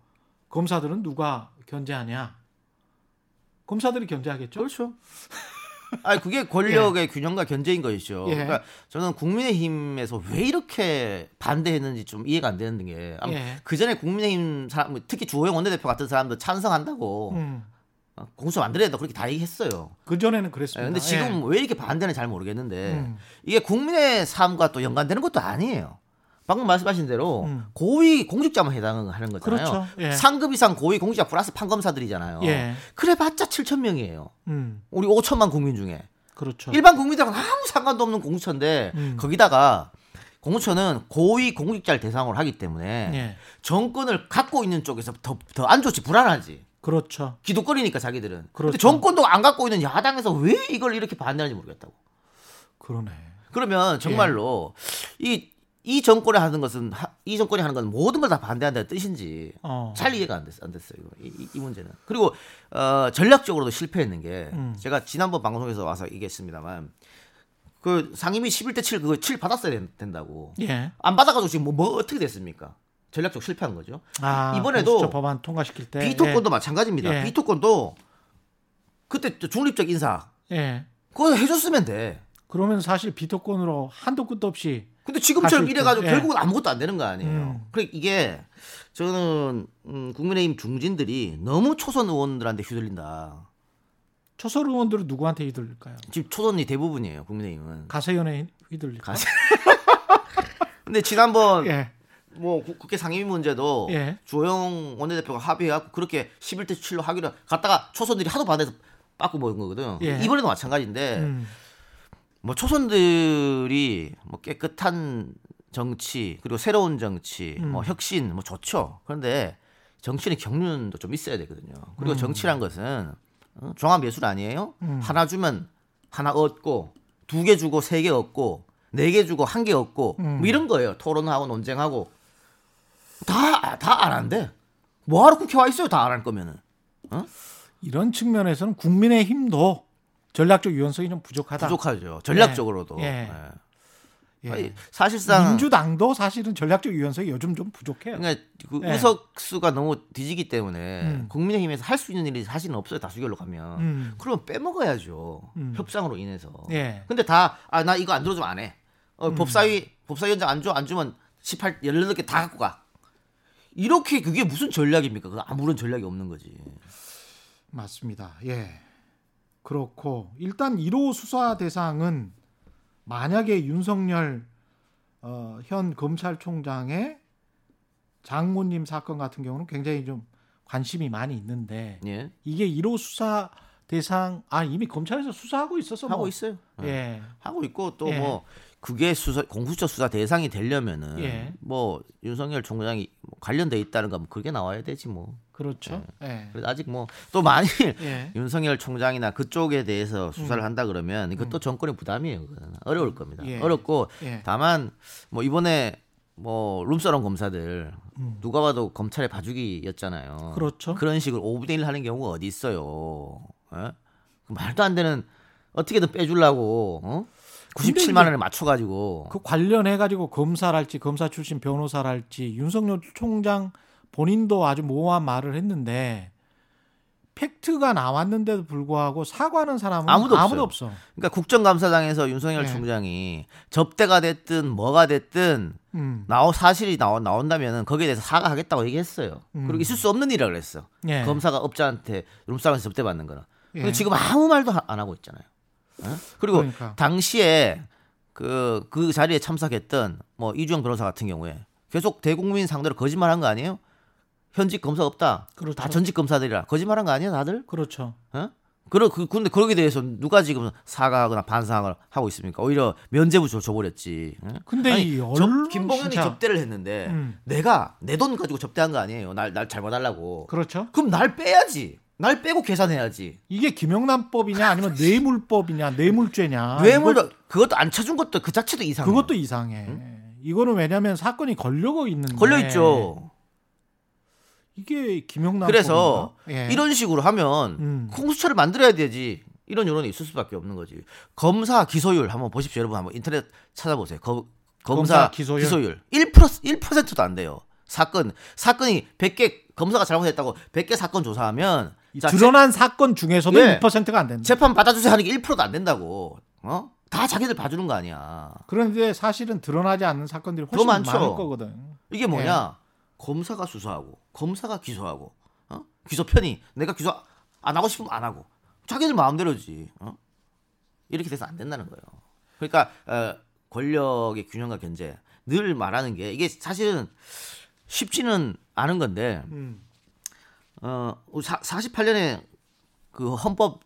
검사들은 누가 견제하냐? 검사들이 견제하겠죠. 그렇죠. 아 그게 권력의 균형과 견제인 것이죠. 예. 그러니까 저는 국민의힘에서 왜 이렇게 반대했는지 좀 이해가 안 되는 게 예. 그 전에 국민의힘 사람 특히 주호영 원내대표 같은 사람도 찬성한다고 음. 어, 공수 만들어야 된다 그렇게 다 얘기했어요. 그 전에는 예, 그랬습니다. 근데 지금 왜 이렇게 반대는 잘 모르겠는데 음. 이게 국민의 삶과 또 연관되는 것도 아니에요. 방금 말씀하신 대로 음. 고위 공직자만 해당하는 거잖아요. 그렇죠. 예. 상급 이상 고위 공직자 플러스 판검사들이잖아요. 예. 그래봤자 7천 명이에요. 음. 우리 5천만 국민 중에 그렇죠. 일반 국민들하고는 아무 상관도 없는 공수처인데 음. 거기다가 공수처는 고위 공직자를 대상으로 하기 때문에 예. 정권을 갖고 있는 쪽에서 더 더 안 좋지 불안하지. 그렇죠. 기득거리니까 자기들은. 그렇죠. 근데 정권도 안 갖고 있는 야당에서 왜 이걸 이렇게 반대하는지 모르겠다고. 그러네. 그러면 정말로 이, 이 정권이 하는 것은 하- 이 정권이 하는 건 모든 걸 다 반대한다는 뜻인지 어. 잘 이해가 안, 됐, 안 됐어요. 이, 이- 이 문제는. 그리고 어, 전략적으로도 실패했는 게 음. 제가 지난번 방송에서 와서 얘기했습니다만 그 상임위 11대 7 그거 7 받았어야 된- 된다고. 예. 안 받아가지고 지금 뭐, 뭐 어떻게 됐습니까? 전략적 실패한 거죠. 아, 이번에도 법안 통과시킬 때 비토권도 마찬가지입니다. 예. 비토권도 그때 중립적 인사 예. 예. 그거 해줬으면 돼. 그러면 사실 비토권으로 한도 끝도 없이 근데 지금처럼 이래가지고. 예. 결국은 아무것도 안 되는 거 아니에요. 음. 그래 이게 저는 음, 국민의힘 중진들이 너무 초선 의원들한테 휘둘린다. 초선 의원들은 누구한테 휘둘릴까요? 지금 초선이 대부분이에요. 국민의힘은. 가세연에 휘둘릴까? 가세- 근데 지난번 예. 뭐 국- 국회 상임위 문제도 예. 주호영 원내대표가 합의해갖고 그렇게 11대 7로 하기로 갔다가 초선들이 하도 반대해서 빠꾸 먹은 거거든. 예. 이번에도 마찬가지인데 음. 뭐 초선들이 뭐 깨끗한 정치 그리고 새로운 정치 음. 뭐 혁신 뭐 좋죠. 그런데 정치는 경륜도 좀 있어야 되거든요. 그리고 음. 정치란 것은 어, 종합 예술 아니에요? 음. 하나 주면 하나 얻고 두 개 주고 세 개 얻고 네 개 주고 한 개 얻고 음. 뭐 이런 거예요. 토론하고 논쟁하고 다 다 안 한대. 뭐하러 국회 와 있어요? 다 안 할 거면은. 이런 측면에서는 국민의 힘도 전략적 유연성이 좀 부족하다. 부족하죠. 전략적으로도. 예. 예. 예. 아니, 사실상 민주당도 사실은 전략적 유연성이 요즘 좀 부족해요. 그러니까 그 예. 의석 수가 너무 뒤지기 때문에 음. 국민의힘에서 할 수 있는 일이 사실은 없어요 다수결로 가면 음. 그러면 빼먹어야죠 음. 협상으로 인해서 예. 근데 다 아 나 이거 안 들어주면 안 해 어, 법사위 법사위원장 안 줘 안 주면 18 18개 다 갖고 가 이렇게 그게 무슨 전략입니까 그 아무런 전략이 없는 거지 맞습니다. 예. 그렇고 일단 1호 수사 대상은 만약에 윤석열 어, 현 검찰총장의 장모님 사건 같은 경우는 굉장히 좀 관심이 많이 있는데 예. 이게 1호 수사 대상 아 이미 검찰에서 수사하고 있어서 하고 뭐. 있어요 예. 예. 하고 있고 또 예. 뭐 그게 수사 공수처 수사 대상이 되려면은 예. 뭐 윤석열 총장이 뭐 관련돼 있다는 거면 그게 나와야 되지 뭐 그렇죠. 예. 그래서 아직 뭐 또 만일 예. 윤석열 총장이나 그쪽에 대해서 수사를 음. 한다 그러면 이것도 정권의 부담이에요. 그거는. 어려울 겁니다. 예. 어렵고 예. 다만 뭐 이번에 뭐 룸사롱 검사들 음. 누가 봐도 검찰의 봐주기였잖아요. 그렇죠. 그런 식으로 5분의 1 하는 경우가 어디 있어요. 예? 그 말도 안 되는 어떻게든 빼주려고 어? 근데 97만 이제 원을 맞춰가지고 그 관련해 가지고 검사랄지 검사 출신 변호사랄지 윤석열 총장 본인도 아주 모호한 말을 했는데 팩트가 나왔는데도 불구하고 사과하는 사람은 아무도 아무도. 없어. 그러니까 국정감사장에서 윤석열 예. 총장이 접대가 됐든 뭐가 됐든 음. 나오 사실이 나오, 나온다면은 거기에 대해서 사과하겠다고 얘기했어요. 음. 그리고 있을 수 없는 일이라 그랬어. 예. 검사가 업자한테 룸싸움에서 접대받는 거는. 근데 예. 지금 아무 말도 하- 안 하고 있잖아요. 어? 그리고 그러니까. 당시에 그, 그 자리에 참석했던 뭐 이주영 변호사 같은 경우에 계속 대국민 상대로 거짓말한 거 아니에요? 현직 검사 없다. 그렇죠. 다 전직 검사들이라 거짓말한 거 아니에요, 다들? 그렇죠. 어? 그러 그 근데 거기에 대해서 누가 지금 사과하거나 반성을 하고 있습니까? 오히려 면죄부 줘- 줘버렸지. 응? 근데 아니, 이 저- 언론 김봉현이 진짜- 접대를 했는데 음. 내가 내 돈 가지고 접대한 거 아니에요. 날 날 잘못하려고. 그렇죠. 그럼 날 빼야지. 날 빼고 계산해야지. 이게 김영란법이냐 아니면 뇌물법이냐 뇌물죄냐. 뇌물도 아, 이거- 그것도 안 쳐준 것도 그 자체도 이상해. 그것도 이상해. 이거는 왜냐하면 사건이 걸려고 있는데 걸려 있죠. 이게 김영란 그래서 예. 이런 식으로 하면 음. 공수처를 만들어야 되지. 이런 여론이 있을 수밖에 없는 거지. 검사 기소율 한번 보십시오, 여러분. 한번 인터넷 찾아보세요. 거- 검사, 검사 기소율? 기소율 1% 1%도 안 돼요. 사건 사건이 100개 검사가 잘못했다고 100개 사건 조사하면 자, 드러난 사건 중에서도 예. 1%가 안 된다. 재판 받아주세요 하는 게 1%도 안 된다고. 어? 다 자기들 봐주는 거 아니야. 그런데 사실은 드러나지 않는 사건들이 더 훨씬. 많을 거거든. 이게 뭐냐? 예. 검사가 수사하고 검사가 기소하고 어? 기소 편이 내가 기소 안 하고 싶으면 안 하고 자기들 마음대로지. 어? 이렇게 돼서 안 된다는 거예요. 그러니까 어, 권력의 균형과 견제 늘 말하는 게 이게 사실은 쉽지는 않은 건데 음. 어 48년에 그 헌법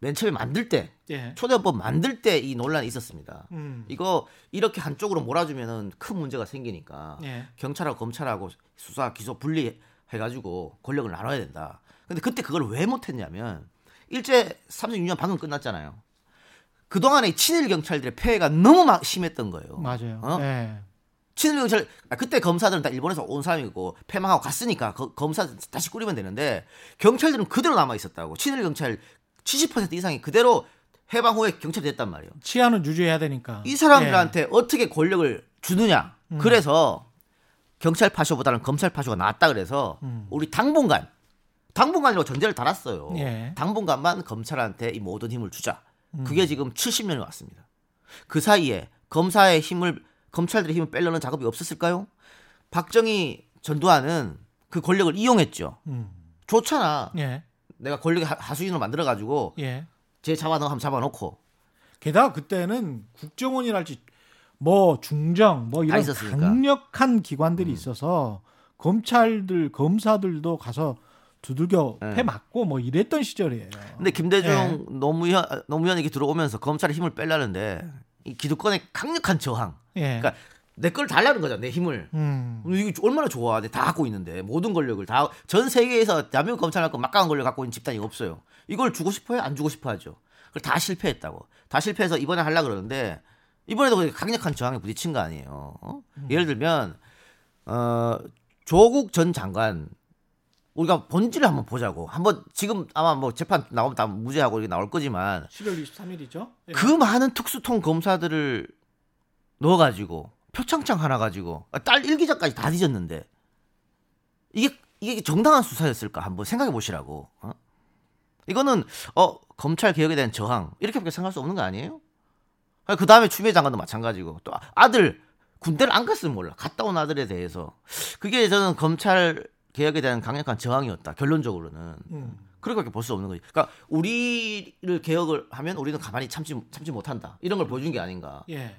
맨 처음에 만들 때 예. 초대헌법 만들 때 이 논란이 있었습니다. 음. 이거 이렇게 한쪽으로 몰아주면은 큰 문제가 생기니까 예. 경찰하고 검찰하고 수사 기소 분리해 가지고 권력을 나눠야 된다. 근데 그때 그걸 왜 못했냐면 일제 36년 방금 끝났잖아요. 그 동안에 친일 경찰들의 폐해가 너무 막 심했던 거예요. 맞아요. 어? 예. 친일 경찰 아, 그때 검사들은 다 일본에서 온 사람이고 폐망하고 갔으니까 거- 검사 다시 꾸리면 되는데 경찰들은 그대로 남아 있었다고. 친일 경찰 70% 이상이 그대로 해방 후에 경찰이 됐단 말이에요. 치안은 유지해야 되니까. 이 사람들한테 어떻게 권력을 주느냐. 음. 그래서 경찰 파쇼보다는 검찰 파쇼가 낫다 그래서 음. 우리 당분간 당분간이라고 전제를 달았어요. 예. 당분간만 검찰한테 이 모든 힘을 주자. 음. 그게 지금 70년이 왔습니다. 그 사이에 검사의 힘을 검찰들의 힘을 빼려는 작업이 없었을까요? 박정희 전두환은 그 권력을 이용했죠. 음. 좋잖아. 예. 내가 권력의 하- 하수인으로 만들어 가지고 예. 제 잡아넣어 한번 잡아놓고 게다가 그때는 국정원이랄지 뭐 중정 뭐다 이런. 강력한 음. 기관들이 있어서 검찰들 검사들도 가서 두들겨 네. 패 맞고 뭐 이랬던 시절이에요. 근데 김대중 예. 노무현 노무현이 이렇게 들어오면서 검찰의 힘을 빼려는데 이 기득권의 강력한 저항. 예. 그러니까 내 걸 달라는 거죠. 내 힘을. 음. 이게 얼마나 좋아. 내가 다 갖고 있는데 모든 권력을 다 전 세계에서 대한민국 검찰 갖고 막강한 권력 갖고 있는 집단이 없어요. 이걸 주고 싶어요? 안 주고 싶어 하죠. 그걸 다 실패했다고. 다 실패해서 이번에 하려 그러는데 이번에도 강력한 저항에 부딪힌 거 아니에요. 어? 예를 들면 어 조국 전 장관 우리가 본질을 한번 보자고. 한번 지금 아마 뭐 재판 나오면 다 무죄하고 이렇게 나올 거지만 10월 23일이죠. 예. 그 많은 특수통 검사들을 넣어 가지고 표창장 하나 가지고 딸 일기자까지 다 뒤졌는데 이게 이게 정당한 수사였을까 한번 생각해 보시라고. 어? 이거는 어 검찰 개혁에 대한 저항 이렇게밖에 생각할 수 없는 거 아니에요? 그 다음에 추미애 장관도 마찬가지고 또 아들 군대를 안 갔으면 몰라 갔다 온 아들에 대해서 그게 저는 검찰 개혁에 대한 강력한 저항이었다 결론적으로는 음. 그렇게밖에 볼수 없는 거지. 그러니까 우리를 개혁을 하면 우리는 가만히 참지 참지 못한다. 이런 걸 보여준 게 아닌가. 예.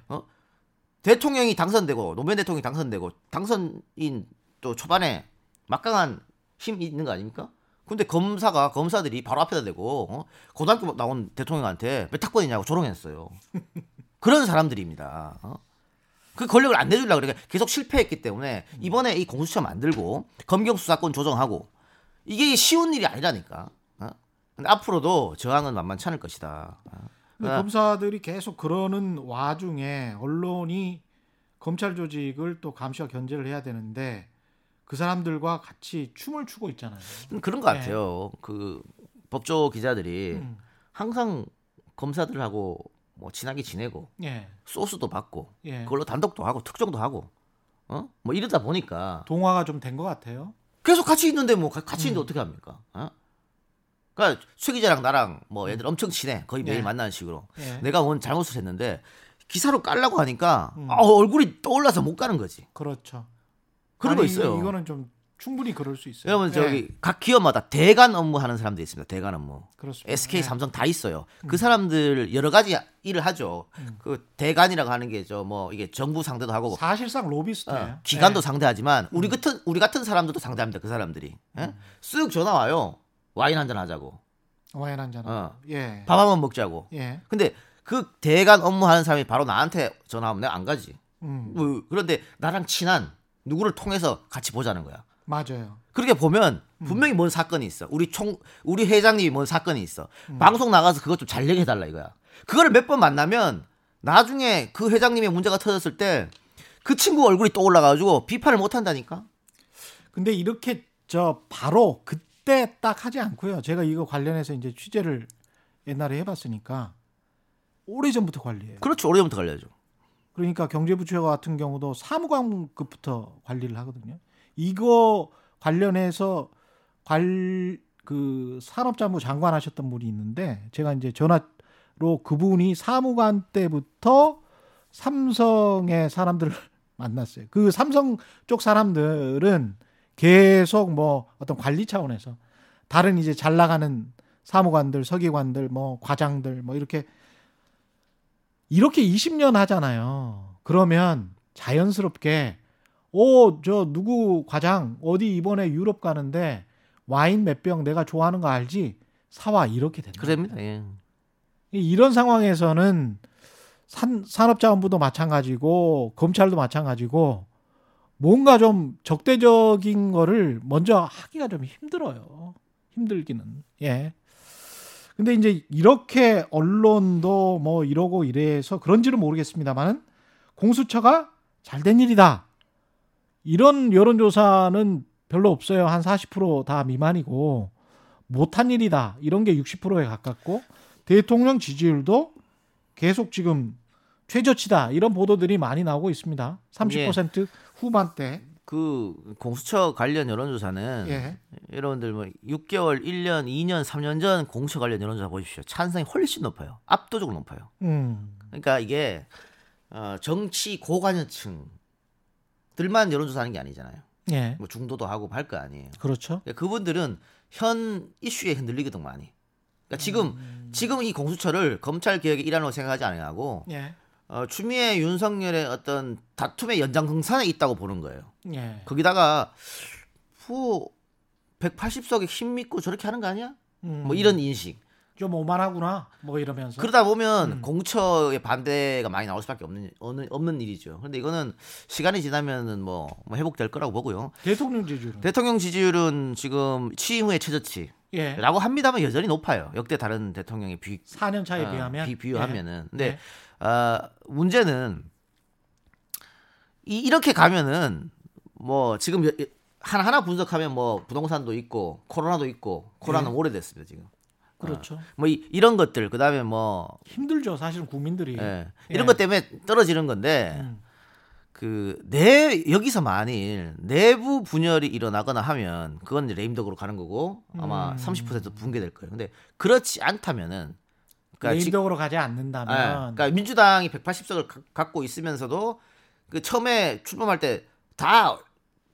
대통령이 당선되고 노무현 대통령이 당선되고 당선인 또 초반에 막강한 힘이 있는 거 아닙니까? 근데 검사가 검사들이 바로 앞에다 대고 어? 고등학교 나온 대통령한테 몇 학번이냐고 조롱했어요. 그런 사람들입니다. 어? 그 권력을 안 내주려고 그러니까 계속 실패했기 때문에 이번에 이 공수처 만들고 검경 수사권 조정하고 이게 쉬운 일이 아니라니까. 어? 근데 앞으로도 저항은 만만치 않을 것이다. 어? 아. 검사들이 계속 그러는 와중에 언론이 검찰 조직을 또 감시와 견제를 해야 되는데 그 사람들과 같이 춤을 추고 있잖아요. 음, 그런 것 같아요. 그 법조 기자들이 음. 항상 검사들하고 뭐 친하게 지내고 예. 소스도 받고 예. 그걸로 단독도 하고 특종도 하고 어? 뭐 이러다 보니까 동화가 좀 된 것 같아요. 계속 같이 있는데 뭐 가- 같이 음. 있는데 어떻게 합니까? 어? 그러니까 최 기자랑 나랑 뭐 애들 엄청 친해. 거의 매일 예. 만나는 식으로. 예. 내가 뭔 잘못을 했는데 기사로 깔라고 하니까 음. 아, 얼굴이 떠올라서 못 가는 거지. 그렇죠. 그런 거 아니, 있어요. 이거는 좀 충분히 그럴 수 있어요. 여러분 예. 저기 각 기업마다 대간 업무 하는 사람들이 있습니다. 대간 업무. 그렇습니다. SK, 예. 삼성 다 있어요. 그 사람들 여러 가지 일을 하죠. 음. 그 대간이라고 하는 게 저 뭐 이게 정부 상대도 하고 사실상 로비스트예요. 어, 기관도 예. 상대하지만 음. 우리 같은 우리 같은 사람들도 상대합니다. 그 사람들이 예? 쓱 전화 와요. 와인 한 잔 하자고. 와인 한 잔. 어. 예. 밥 한번 먹자고. 예. 근데 그 대간 업무 하는 사람이 바로 나한테 전화하면 내가 안 가지. 음. 뭐, 그런데 나랑 친한 누구를 통해서 같이 보자는 거야. 맞아요. 그렇게 보면 음. 분명히 뭔 사건이 있어. 우리 총 우리 회장님이 뭔 사건이 있어. 음. 방송 나가서 그것 좀 잘 얘기해 달라 이거야. 그거를 몇 번 만나면 나중에 그 회장님의 문제가 터졌을 때 그 친구 얼굴이 떠올라 가지고 비판을 못 한다니까. 근데 이렇게 저 바로 그때 딱 하지 않고요. 제가 이거 관련해서 이제 취재를 옛날에 해 봤으니까 오래 전부터 관리해요. 그렇죠. 오래전부터 걸려야죠. 그러니까 경제부처 같은 경우도 사무관급부터 관리를 하거든요. 이거 관련해서 관 그 산업자부 장관 하셨던 분이 있는데 제가 이제 전화로 그분이 사무관 때부터 삼성의 사람들을 만났어요. 그 삼성 쪽 사람들은 계속 뭐 어떤 관리 차원에서 다른 이제 잘 나가는 사무관들, 서기관들, 뭐 과장들 뭐 이렇게 이렇게 20년 하잖아요. 그러면 자연스럽게 오, 저 누구 과장 어디 이번에 유럽 가는데 와인 몇 병 내가 좋아하는 거 알지? 사와 이렇게 된다. 그럽니다. 예. 이런 상황에서는 산, 산업자원부도 마찬가지고 검찰도 마찬가지고 뭔가 좀 적대적인 거를 먼저 하기가 좀 힘들어요. 힘들기는. 예. 근데 이제 이렇게 언론도 뭐 이러고 이래서 그런지는 모르겠습니다만은 공수처가 잘 된 일이다. 이런 여론조사는 별로 없어요. 한 40%다 미만이고 못한 일이다. 이런 게 60%에 가깝고 대통령 지지율도 계속 지금 최저치다. 이런 보도들이 많이 나오고 있습니다. 30% 후반대. 그 공수처 관련 여론조사는 예. 여러분들 뭐 6개월, 1년, 2년, 3년 전 공수처 관련 여론조사 보십시오. 찬성이 훨씬 높아요. 압도적으로 높아요. 음. 그러니까 이게 어, 정치 고관여층 들만 여론조사하는 게 아니잖아요. 예. 뭐 중도도 하고 할 거 아니에요. 그렇죠. 그러니까 그분들은 현 이슈에 흔들리거든 많이. 그러니까 지금 지금 이 공수처를 검찰 개혁의 일환으로 생각하지 않아하고 예. 어, 추미애 윤석열의 어떤 다툼의 연장선상에 있다고 보는 거예요. 예. 거기다가 뭐 180석에 힘 믿고 저렇게 하는 거 아니야? 음. 뭐 이런 인식. 좀 오만하구나. 뭐 이러면서. 그러다 보면 음. 공처의 반대가 많이 나올 수밖에 없는 없는, 없는 일이죠. 그런데 이거는 시간이 지나면은 뭐, 뭐 회복될 거라고 보고요. 대통령 지지율. 대통령 지지율은 지금 취임 후에 최저치라고 예. 합니다만 여전히 높아요. 역대 다른 대통령에 비 4년 차에 어, 비하면 비, 비교하면은. 예. 근데 예. 아, 문제는 이, 이렇게 가면은 뭐 지금 여- 하나 하나 분석하면 뭐 부동산도 있고 코로나도 있고 코로나는 예. 오래됐습니다 지금. 그렇죠. 뭐 이, 이런 것들 그다음에 뭐 힘들죠. 사실은 국민들이. 예, 예. 이런 것 때문에 떨어지는 건데 음. 그내 여기서 만일 내부 분열이 일어나거나 하면 그건 레임덕으로 가는 거고 아마 음. 30% 붕괴될 거예요. 근데 그렇지 않다면은 그러니까 지- 레임덕으로 가지 않는다면 예, 그러니까 민주당이 180석을 갖고 있으면서도 그 처음에 출범할 때 다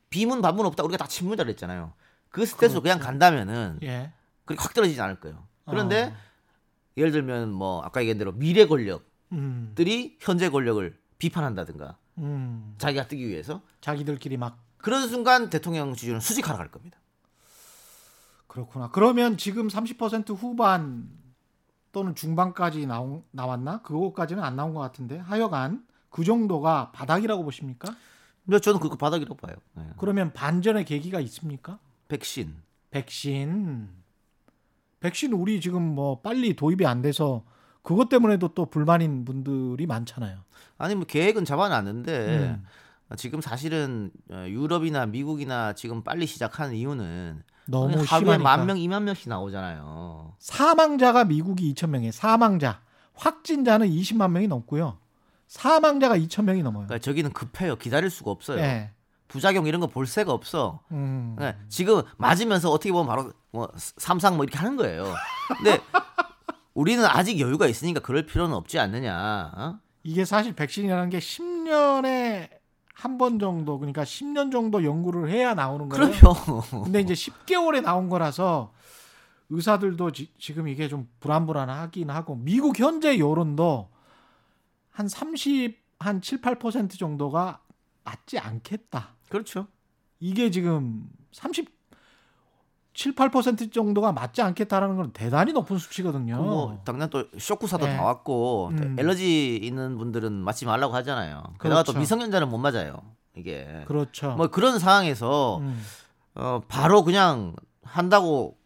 비문 반문 없다 우리가 다 친문자 그랬잖아요. 그 스탠스로 그냥 간다면은 예. 그렇게 확 떨어지지 않을 거예요. 그런데 어. 예를 들면 뭐 아까 얘기한 대로 미래 권력들이 음. 현재 권력을 비판한다든가 음. 자기가 뜨기 위해서 자기들끼리 막 그런 순간 대통령 지지율은 수직하러 갈 겁니다. 그렇구나. 그러면 지금 30% 후반 또는 중반까지 나오, 나왔나? 그거까지는 안 나온 것 같은데 하여간 그 정도가 바닥이라고 보십니까? 근데 저는 그거 바닥이라고 봐요. 네. 그러면 반전의 계기가 있습니까? 백신. 백신. 백신 우리 지금 뭐 빨리 도입이 안 돼서 그것 때문에도 또 불만인 분들이 많잖아요. 아니 뭐 계획은 잡아놨는데 음. 지금 사실은 어, 유럽이나 미국이나 지금 빨리 시작하는 이유는 너무 하루에. 만 명, 이만 명씩 나오잖아요. 사망자가 미국이 2천 명이에요. 사망자. 확진자는 20만 명이 넘고요. 사망자가 2천 명이 넘어요. 그러니까 저기는 급해요. 기다릴 수가 없어요. 예. 부작용 이런 거 볼 새가 없어. 음. 그러니까 지금 맞으면서 어떻게 보면 바로 뭐 삼상 뭐 이렇게 하는 거예요. 근데 우리는 아직 여유가 있으니까 그럴 필요는 없지 않느냐. 어? 이게 사실 백신이라는 게 10년에 한 번 정도 그러니까 10년 정도 연구를 해야 나오는 거예요. 그럼요. 근데 이제 10개월에 나온 거라서 의사들도 지, 금 이게 좀 불안불안하긴 하고 미국 현재 여론도 한 30, 한 7, 8% 정도가 맞지 않겠다. 그렇죠. 이게 지금 30, 7, 8% 정도가 맞지 않겠다라는 건 대단히 높은 수치거든요. 뭐 당장 또 쇼크사도 네. 나왔고 또 음. 엘러지 있는 분들은 맞지 말라고 하잖아요. 게다가 또 그렇죠. 미성년자는 못 맞아요. 이게 그렇죠. 뭐 그런 상황에서 음. 어, 바로 그냥 한다고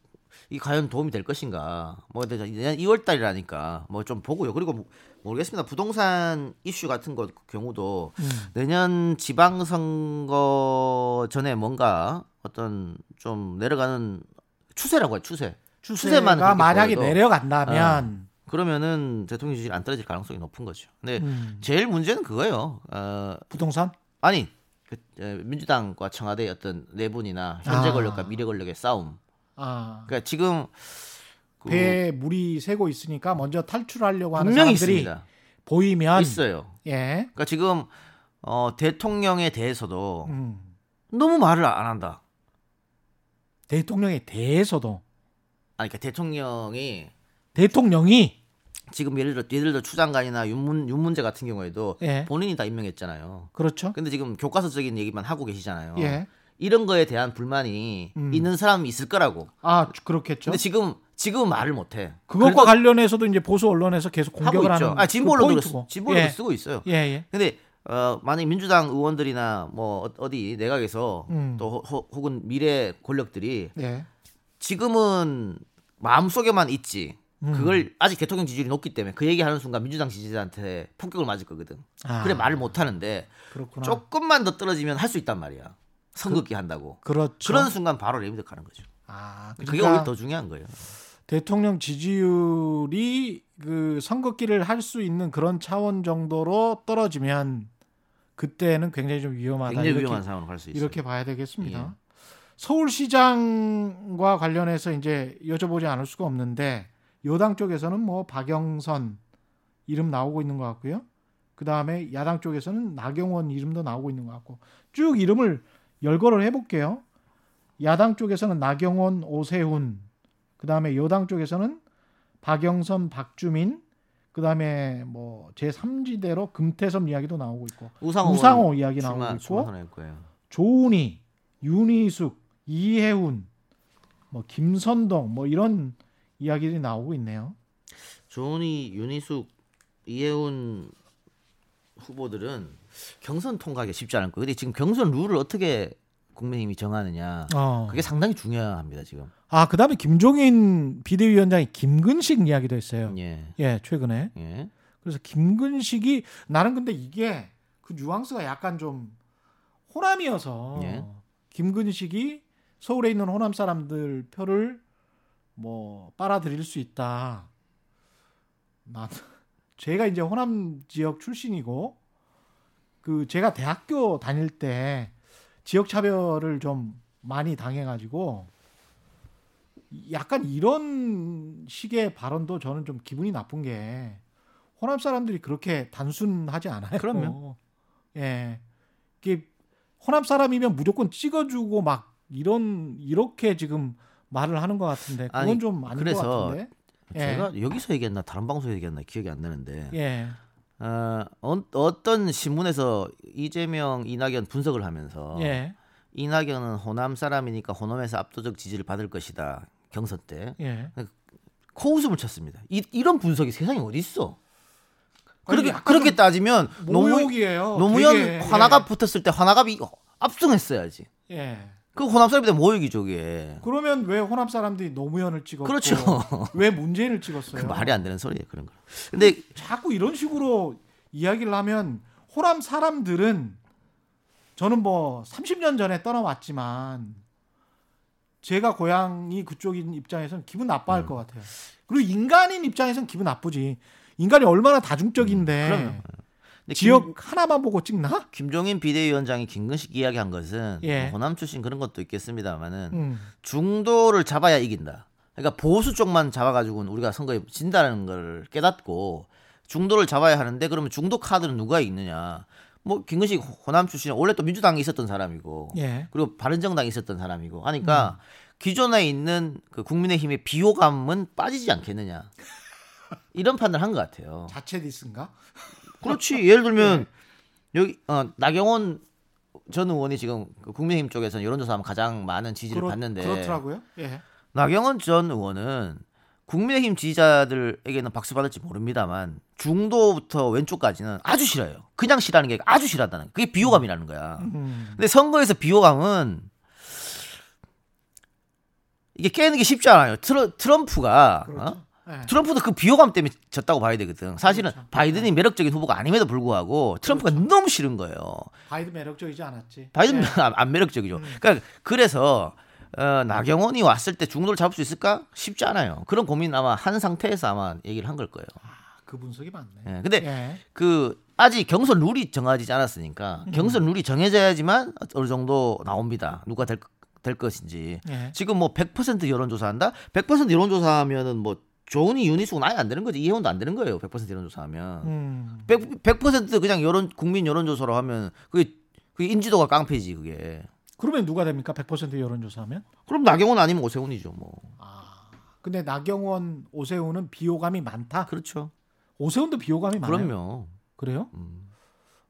이 과연 도움이 될 것인가? 뭐 내년 2월 달이라니까 뭐 좀 보고요. 그리고 뭐- 모르겠습니다. 부동산 이슈 같은 것 경우도 음. 내년 지방선거 전에 뭔가 어떤 좀 내려가는 추세라고 해요. 추세. 추세만 만약에 보여도 내려간다면 그러면은 대통령 지지율 안 떨어질 가능성이 높은 거죠. 근데 음. 제일 문제는 그거예요. 어, 부동산 아니 그, 에, 민주당과 청와대의 어떤 내분이나 현재 아. 권력과 미래 권력의 싸움. 아, 그러니까 지금 그 배에 물이 새고 있으니까 먼저 탈출하려고 하는 분명히 사람들이 있습니다. 보이면 있어요. 예. 그러니까 지금 어, 대통령에 대해서도 음. 너무 말을 안 한다. 대통령에 대해서도 아니 그러니까 대통령이 대통령이 지금 예를 들어 예를 들어 추장관이나 윤문 윤문재 같은 경우에도 예. 본인이 다 임명했잖아요. 그렇죠. 근데 지금 교과서적인 얘기만 하고 계시잖아요. 예. 이런 거에 대한 불만이 음. 있는 사람이 있을 거라고. 아, 그렇겠죠. 근데 지금 지금 말을 못 해. 그것과 관련해서도 이제 보수 언론에서 계속 하고 공격을 있죠. 하는 아, 진보 그 언론도 포인트고. 진보 언론도 예. 쓰고 있어요. 예, 예. 근데 어, 만약 민주당 의원들이나 뭐 어- 어디 내각에서 음. 또 호- 혹은 미래 권력들이 예. 지금은 마음속에만 있지. 음. 그걸 아직 대통령 지지율이 높기 때문에 그 얘기하는 순간 민주당 지지자한테 폭격을 맞을 거거든. 아, 그래 말을 못 하는데 그렇구나. 조금만 더 떨어지면 할 수 있단 말이야. 선긋기 한다고. 그렇죠. 그런 순간 바로 레임덕 가는 거죠. 아, 그게 그러니까 오히려 더 중요한 거예요. 대통령 지지율이 그 선긋기를 할 수 있는 그런 차원 정도로 떨어지면 그때는 굉장히 좀 위험하다. 굉장히 이렇게, 위험한 상황으로 갈 수 있어요. 이렇게 봐야 되겠습니다. 예. 서울시장과 관련해서 이제 여쭤보지 않을 수가 없는데 여당 쪽에서는 뭐 박영선 이름 나오고 있는 것 같고요. 그 다음에 야당 쪽에서는 나경원 이름도 나오고 있는 것 같고 쭉 이름을 열거를 해볼게요. 야당 쪽에서는 나경원, 오세훈, 그 다음에 여당 쪽에서는 박영선, 박주민, 그 다음에 뭐 제3지대로 금태섭 이야기도 나오고 있고 우상호, 우상호 이야기 나오고 있고 출마선언할 거예요. 조은희, 윤희숙, 이혜훈, 뭐 김선동 뭐 이런 이야기들이 나오고 있네요. 조은희, 윤희숙, 이혜훈 후보들은 경선 통과하기 쉽지 않을 거예요. 근데 지금 경선 룰을 어떻게 국민의힘이 정하느냐 어. 그게 상당히 중요합니다 지금. 아 그다음에 김종인 비대위원장이 김근식 이야기도 했어요. 예, 예, 최근에. 예. 그래서 김근식이 나는 근데 이게 그 뉘앙스가 약간 좀 호남이어서 예. 김근식이 서울에 있는 호남 사람들 표를 뭐 빨아들일 수 있다. 나 제가 이제 호남 지역 출신이고 그 제가 대학교 다닐 때 지역 차별을 좀 많이 당해가지고 약간 이런 식의 발언도 저는 좀 기분이 나쁜 게 호남 사람들이 그렇게 단순하지 않아요. 그럼요. 예. 이게 호남 사람이면 무조건 찍어주고 막 이런 이렇게 지금 말을 하는 것 같은데 그건 아니, 좀 아닌 것 그래서 같은데. 예. 제가 여기서 얘기했나 다른 방송에서 얘기했나 기억이 안 나는데 예. 어, 어, 어떤 신문에서 이재명, 이낙연 분석을 하면서 예. 이낙연은 호남 사람이니까 호남에서 압도적 지지를 받을 것이다 경선 때 예. 코웃음을 쳤습니다. 이, 이런 분석이 세상에 어디 있어? 그렇게 그렇게 좀 따지면 모욕이에요. 노무현 되게. 화나갑 붙었을 때 화나갑이 압승했어야지. 예. 예. 그 호남 사람들 모욕이죠, 그게. 그러면 왜 호남 사람들이 노무현을 찍었고 그렇죠. 왜 문재인을 찍었어요? 그 말이 안 되는 소리예요, 그런 거. 근데 자꾸 이런 식으로 이야기를 하면 호남 사람들은 저는 뭐 30년 전에 떠나왔지만 제가 고향이 그쪽인 입장에서는 기분 나빠할 음. 것 같아요. 그리고 인간인 입장에서는 기분 나쁘지. 인간이 얼마나 다중적인데 그럼요. 근데 지역 하나만 보고 찍나? 김, 종인 비대위원장이 김근식 이야기한 것은 예. 뭐 호남 출신 그런 것도 있겠습니다만은 음. 중도를 잡아야 이긴다. 그러니까 보수 쪽만 잡아가지고는 우리가 선거에 진다는 걸 깨닫고 중도를 잡아야 하는데 그러면 중도 카드는 누가 있느냐? 뭐 김근식 호남 출신 원래 또 민주당에 있었던 사람이고 예. 그리고 바른정당에 있었던 사람이고 하니까 기존에 있는 그 국민의힘의 비호감은 빠지지 않겠느냐 이런 판단을 한 것 같아요. 자체 디스인가? 그렇지 예를 들면 여기 어, 나경원 전 의원이 지금 그 국민의힘 쪽에서는 여론조사하면 가장 많은 지지를 그렇- 받는데 그렇더라고요. 예. 나경원 전 의원은 국민의힘 지지자들에게는 박수 받을지 모릅니다만 중도부터 왼쪽까지는 아주 싫어요. 그냥 싫어하는 게 아주 싫어한다는 그게 비호감이라는 거야. 음. 근데 선거에서 비호감은 이게 깨는 게 쉽지 않아요. 트러, 트럼프가 어? 그렇죠. 예. 트럼프도 그 비호감 때문에 졌다고 봐야 되거든. 사실은 그렇죠. 바이든이 매력적인 후보가 아님에도 불구하고 트럼프가 너무 싫은 거예요. 바이든 매력적이지 않았지. 바이든은 예. 안, 안 매력적이죠. 그러니까 그래서 어, 나경원이 왔을 때 중도를 잡을 수 있을까? 쉽지 않아요. 그런 고민 아마 한 상태에서 아마 얘기를 한 걸 거예요. 그 분석이 맞네. 예, 근데 예. 그 아직 경선 룰이 정해지지 않았으니까 음. 경선 룰이 정해져야지만 어느 정도 나옵니다. 누가 될, 될 것인지. 예. 지금 뭐 100% 여론조사한다? 100% 여론조사하면은 뭐 조은이 윤희숙은 아예 안 되는 거지. 이혜원도 안 되는 거예요. 100% 여론조사하면. 음. 100, 100% 그냥 여론 국민 여론조사로 하면 그게 그게 인지도가 깡패지 그게. 그러면 누가 됩니까? 100% 여론조사하면? 그럼 나경원 아니면 오세훈이죠, 뭐. 근데 나경원, 오세훈은 비호감이 많다. 그렇죠. 오세훈도 비호감이 많아요. 그럼요. 그래요? 음.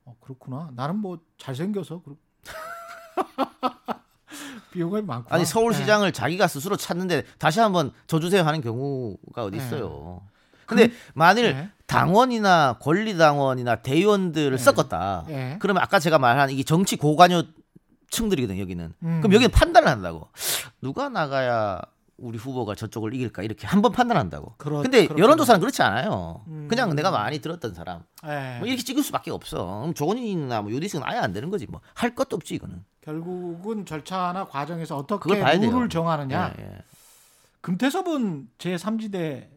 어, 그렇구나. 나는 뭐 잘생겨서 그렇... 비호감이 많구나. 아니 서울시장을 자기가 스스로 찾는데 다시 한번 져주세요 하는 경우가 어디 네. 있어요. 근데 만일 네. 당원이나 권리당원이나 대의원들을 네. 섞었다. 예. 그러면 아까 제가 말한 이게 정치 고관여 층들이거든 여기는. 음. 그럼 여기는 판단을 한다고. 누가 나가야 우리 후보가 저쪽을 이길까 이렇게 한번 판단한다고. 그렇- 근데 그렇군요. 여론조사는 그렇지 않아요. 음. 그냥 내가 많이 들었던 사람. 예. 뭐 이렇게 찍을 수밖에 없어. 그럼 조건이나 뭐 유디스는 아예 안 되는 거지. 뭐 할 것도 없지 이거는. 결국은 절차나 과정에서 어떻게 그걸 봐야 돼요. 룰을 정하느냐. 예, 예. 금태섭은 제 3지대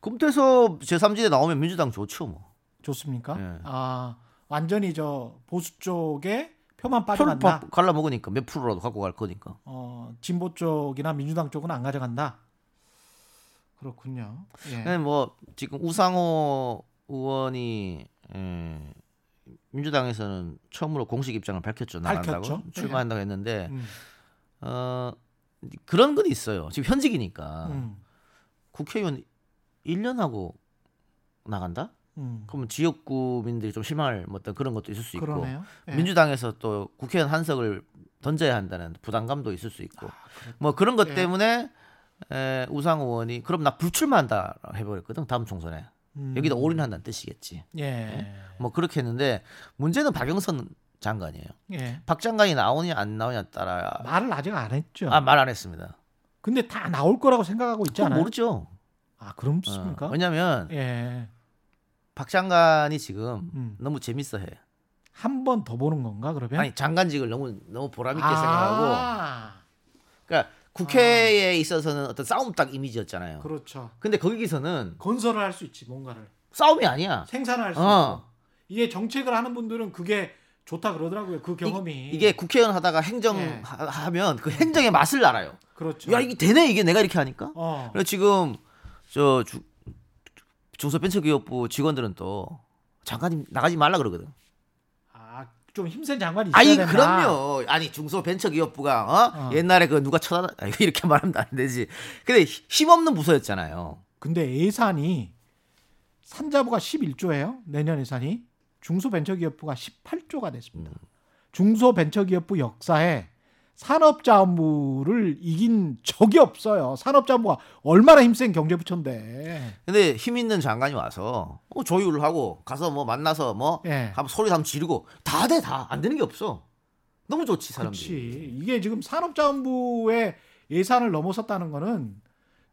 금태섭 제 3지대 나오면 민주당 좋죠 뭐. 좋습니까? 예. 아 완전히 저 보수 쪽에 표만 빠져간다. 갈라 먹으니까 몇 프로라도 갖고 갈 거니까. 어, 진보 쪽이나 민주당 쪽은 안 가져간다. 그렇군요. 예. 네, 뭐 지금 우상호 의원이 에, 민주당에서는 처음으로 공식 입장을 밝혔죠. 나간다고 밝혔죠. 출마한다고 했는데 음, 어 그런 건 있어요. 지금 현직이니까 음, 국회의원 1년 하고 나간다? 음. 그러면 지역구민들이 좀 실망할 뭐 어떤 그런 것도 있을 수 있고 그러네요. 예. 민주당에서 또 국회의원 한석을 던져야 한다는 부담감도 있을 수 있고 아, 뭐 그런 것 예. 때문에 에, 우상 의원이 그럼 나 불출마한다 해버렸거든 다음 총선에 음. 여기다 올인한다는 뜻이겠지 예. 뭐 그렇게 했는데 문제는 박영선 장관이에요 예. 박 장관이 나오냐 안 나오냐 따라 말을 아직 안 했죠. 아 말 안 했습니다 근데 다 나올 거라고 생각하고 있지 않아요? 모르죠 아, 그렇습니까? 어, 왜냐면 예. 박 장관이 지금 음. 너무 재밌어해 한 번 더 보는 건가 그러면? 아니 장관직을 너무 너무 보람 있게 아, 생각하고 그러니까 국회에 있어서는 어떤 싸움 딱 이미지였잖아요. 그렇죠. 근데 거기서는 건설을 할 수 있지 뭔가를 싸움이 아니야. 생산을 할수 어. 있고 이게 정책을 하는 분들은 그게 좋다 그러더라고요. 그 경험이 이 게 국회의원 하다가 행정 예. 하- 그 행정의 맛을 알아요. 그렇죠. 야 이게 되네 이게 내가 이렇게 하니까. 어. 그래서 지금 저 주, 중소벤처기업부 직원들은 또 장관님 나가지 말라 그러거든. 아, 좀 힘센 장관이 있어야 아니 된다. 그럼요. 아니 중소벤처기업부가 어? 어. 옛날에 그 누가 쳐다 아, 이렇게 말하면 안 되지. 근데 힘- 힘없는 부서였잖아요. 근데 예산이 산자부가 11조예요. 내년 예산이 중소벤처기업부가 18조가 됐습니다. 중소벤처기업부 역사에 산업자원부를 이긴 적이 없어요. 산업자원부가 얼마나 힘센 경제부처인데. 근데 힘 있는 장관이 와서 뭐 조율을 하고 가서 뭐 만나서 뭐 예. 한번 소리 한번 지르고 다 돼 다 안 되는 게 없어. 너무 좋지 사람들이. 그렇지. 이게 지금 산업자원부의 예산을 넘어섰다는 거는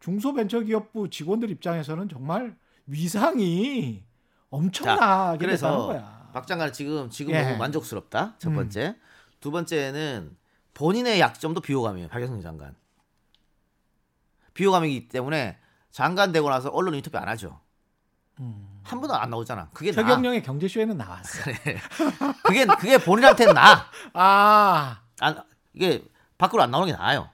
중소벤처기업부 직원들 입장에서는 정말 위상이 엄청나게 그래서 됐다는 거야. 박 장관 지금 지금 예. 너무 만족스럽다. 첫 음. 번째. 두 번째는 본인의 약점도 비호감이에요. 박영선 장관. 비호감이기 때문에 장관 되고 나서 언론 인터뷰 안 하죠. 음. 한 번도 안 나오잖아. 그게 나. 최경영의 경제쇼에는 나왔어. 그게 그게 본인한테는 나. 아 안, 이게 밖으로 안 나오는 게 나아요.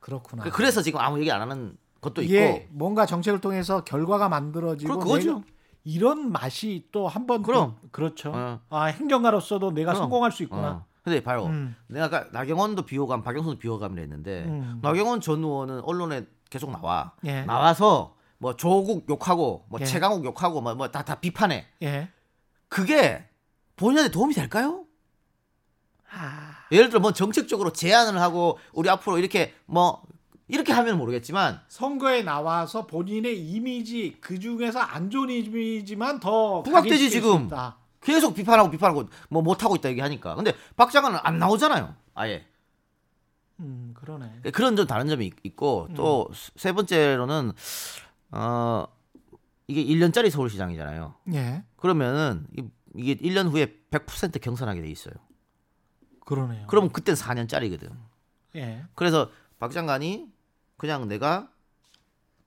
그렇구나. 그- 그래서 지금 아무 얘기 안 하는 것도 있고. 뭔가 정책을 통해서 결과가 만들어지고 그- 그거죠. 이런 맛이 또 한번 그럼. 그렇죠. 어. 아 행정가로서도 내가 그럼. 성공할 수 있구나. 어. 근데 봐요. 음. 내가 아까 나경원도 비호감, 박영선도 비호감을 했는데 음. 나경원 전 의원은 언론에 계속 나와. 예. 나와서 뭐 조국 욕하고 뭐 예. 최강욱 욕하고 뭐뭐다다 비판해. 예. 그게 본인한테 도움이 될까요? 아, 예를 들어 뭐 정책적으로 제안을 하고 우리 앞으로 이렇게 뭐 이렇게 하면 모르겠지만 선거에 나와서 본인의 이미지 그 중에서 안 좋은 이미지만 더 부각되지, 지금. 있다. 계속 비판하고 비판하고 뭐 못하고 있다 얘기하니까. 근데 박 장관은 안 나오잖아요. 아예. 음 그러네. 그런 좀 다른 점이 있- 있고 또 세 번째로는 어 이게 1년짜리 서울시장이잖아요. 예. 그러면은 이- 이게 1년 후에 100% 경선하게 돼 있어요. 그러네요. 그러면 그땐 4년짜리거든. 예. 그래서 박 장관이 그냥 내가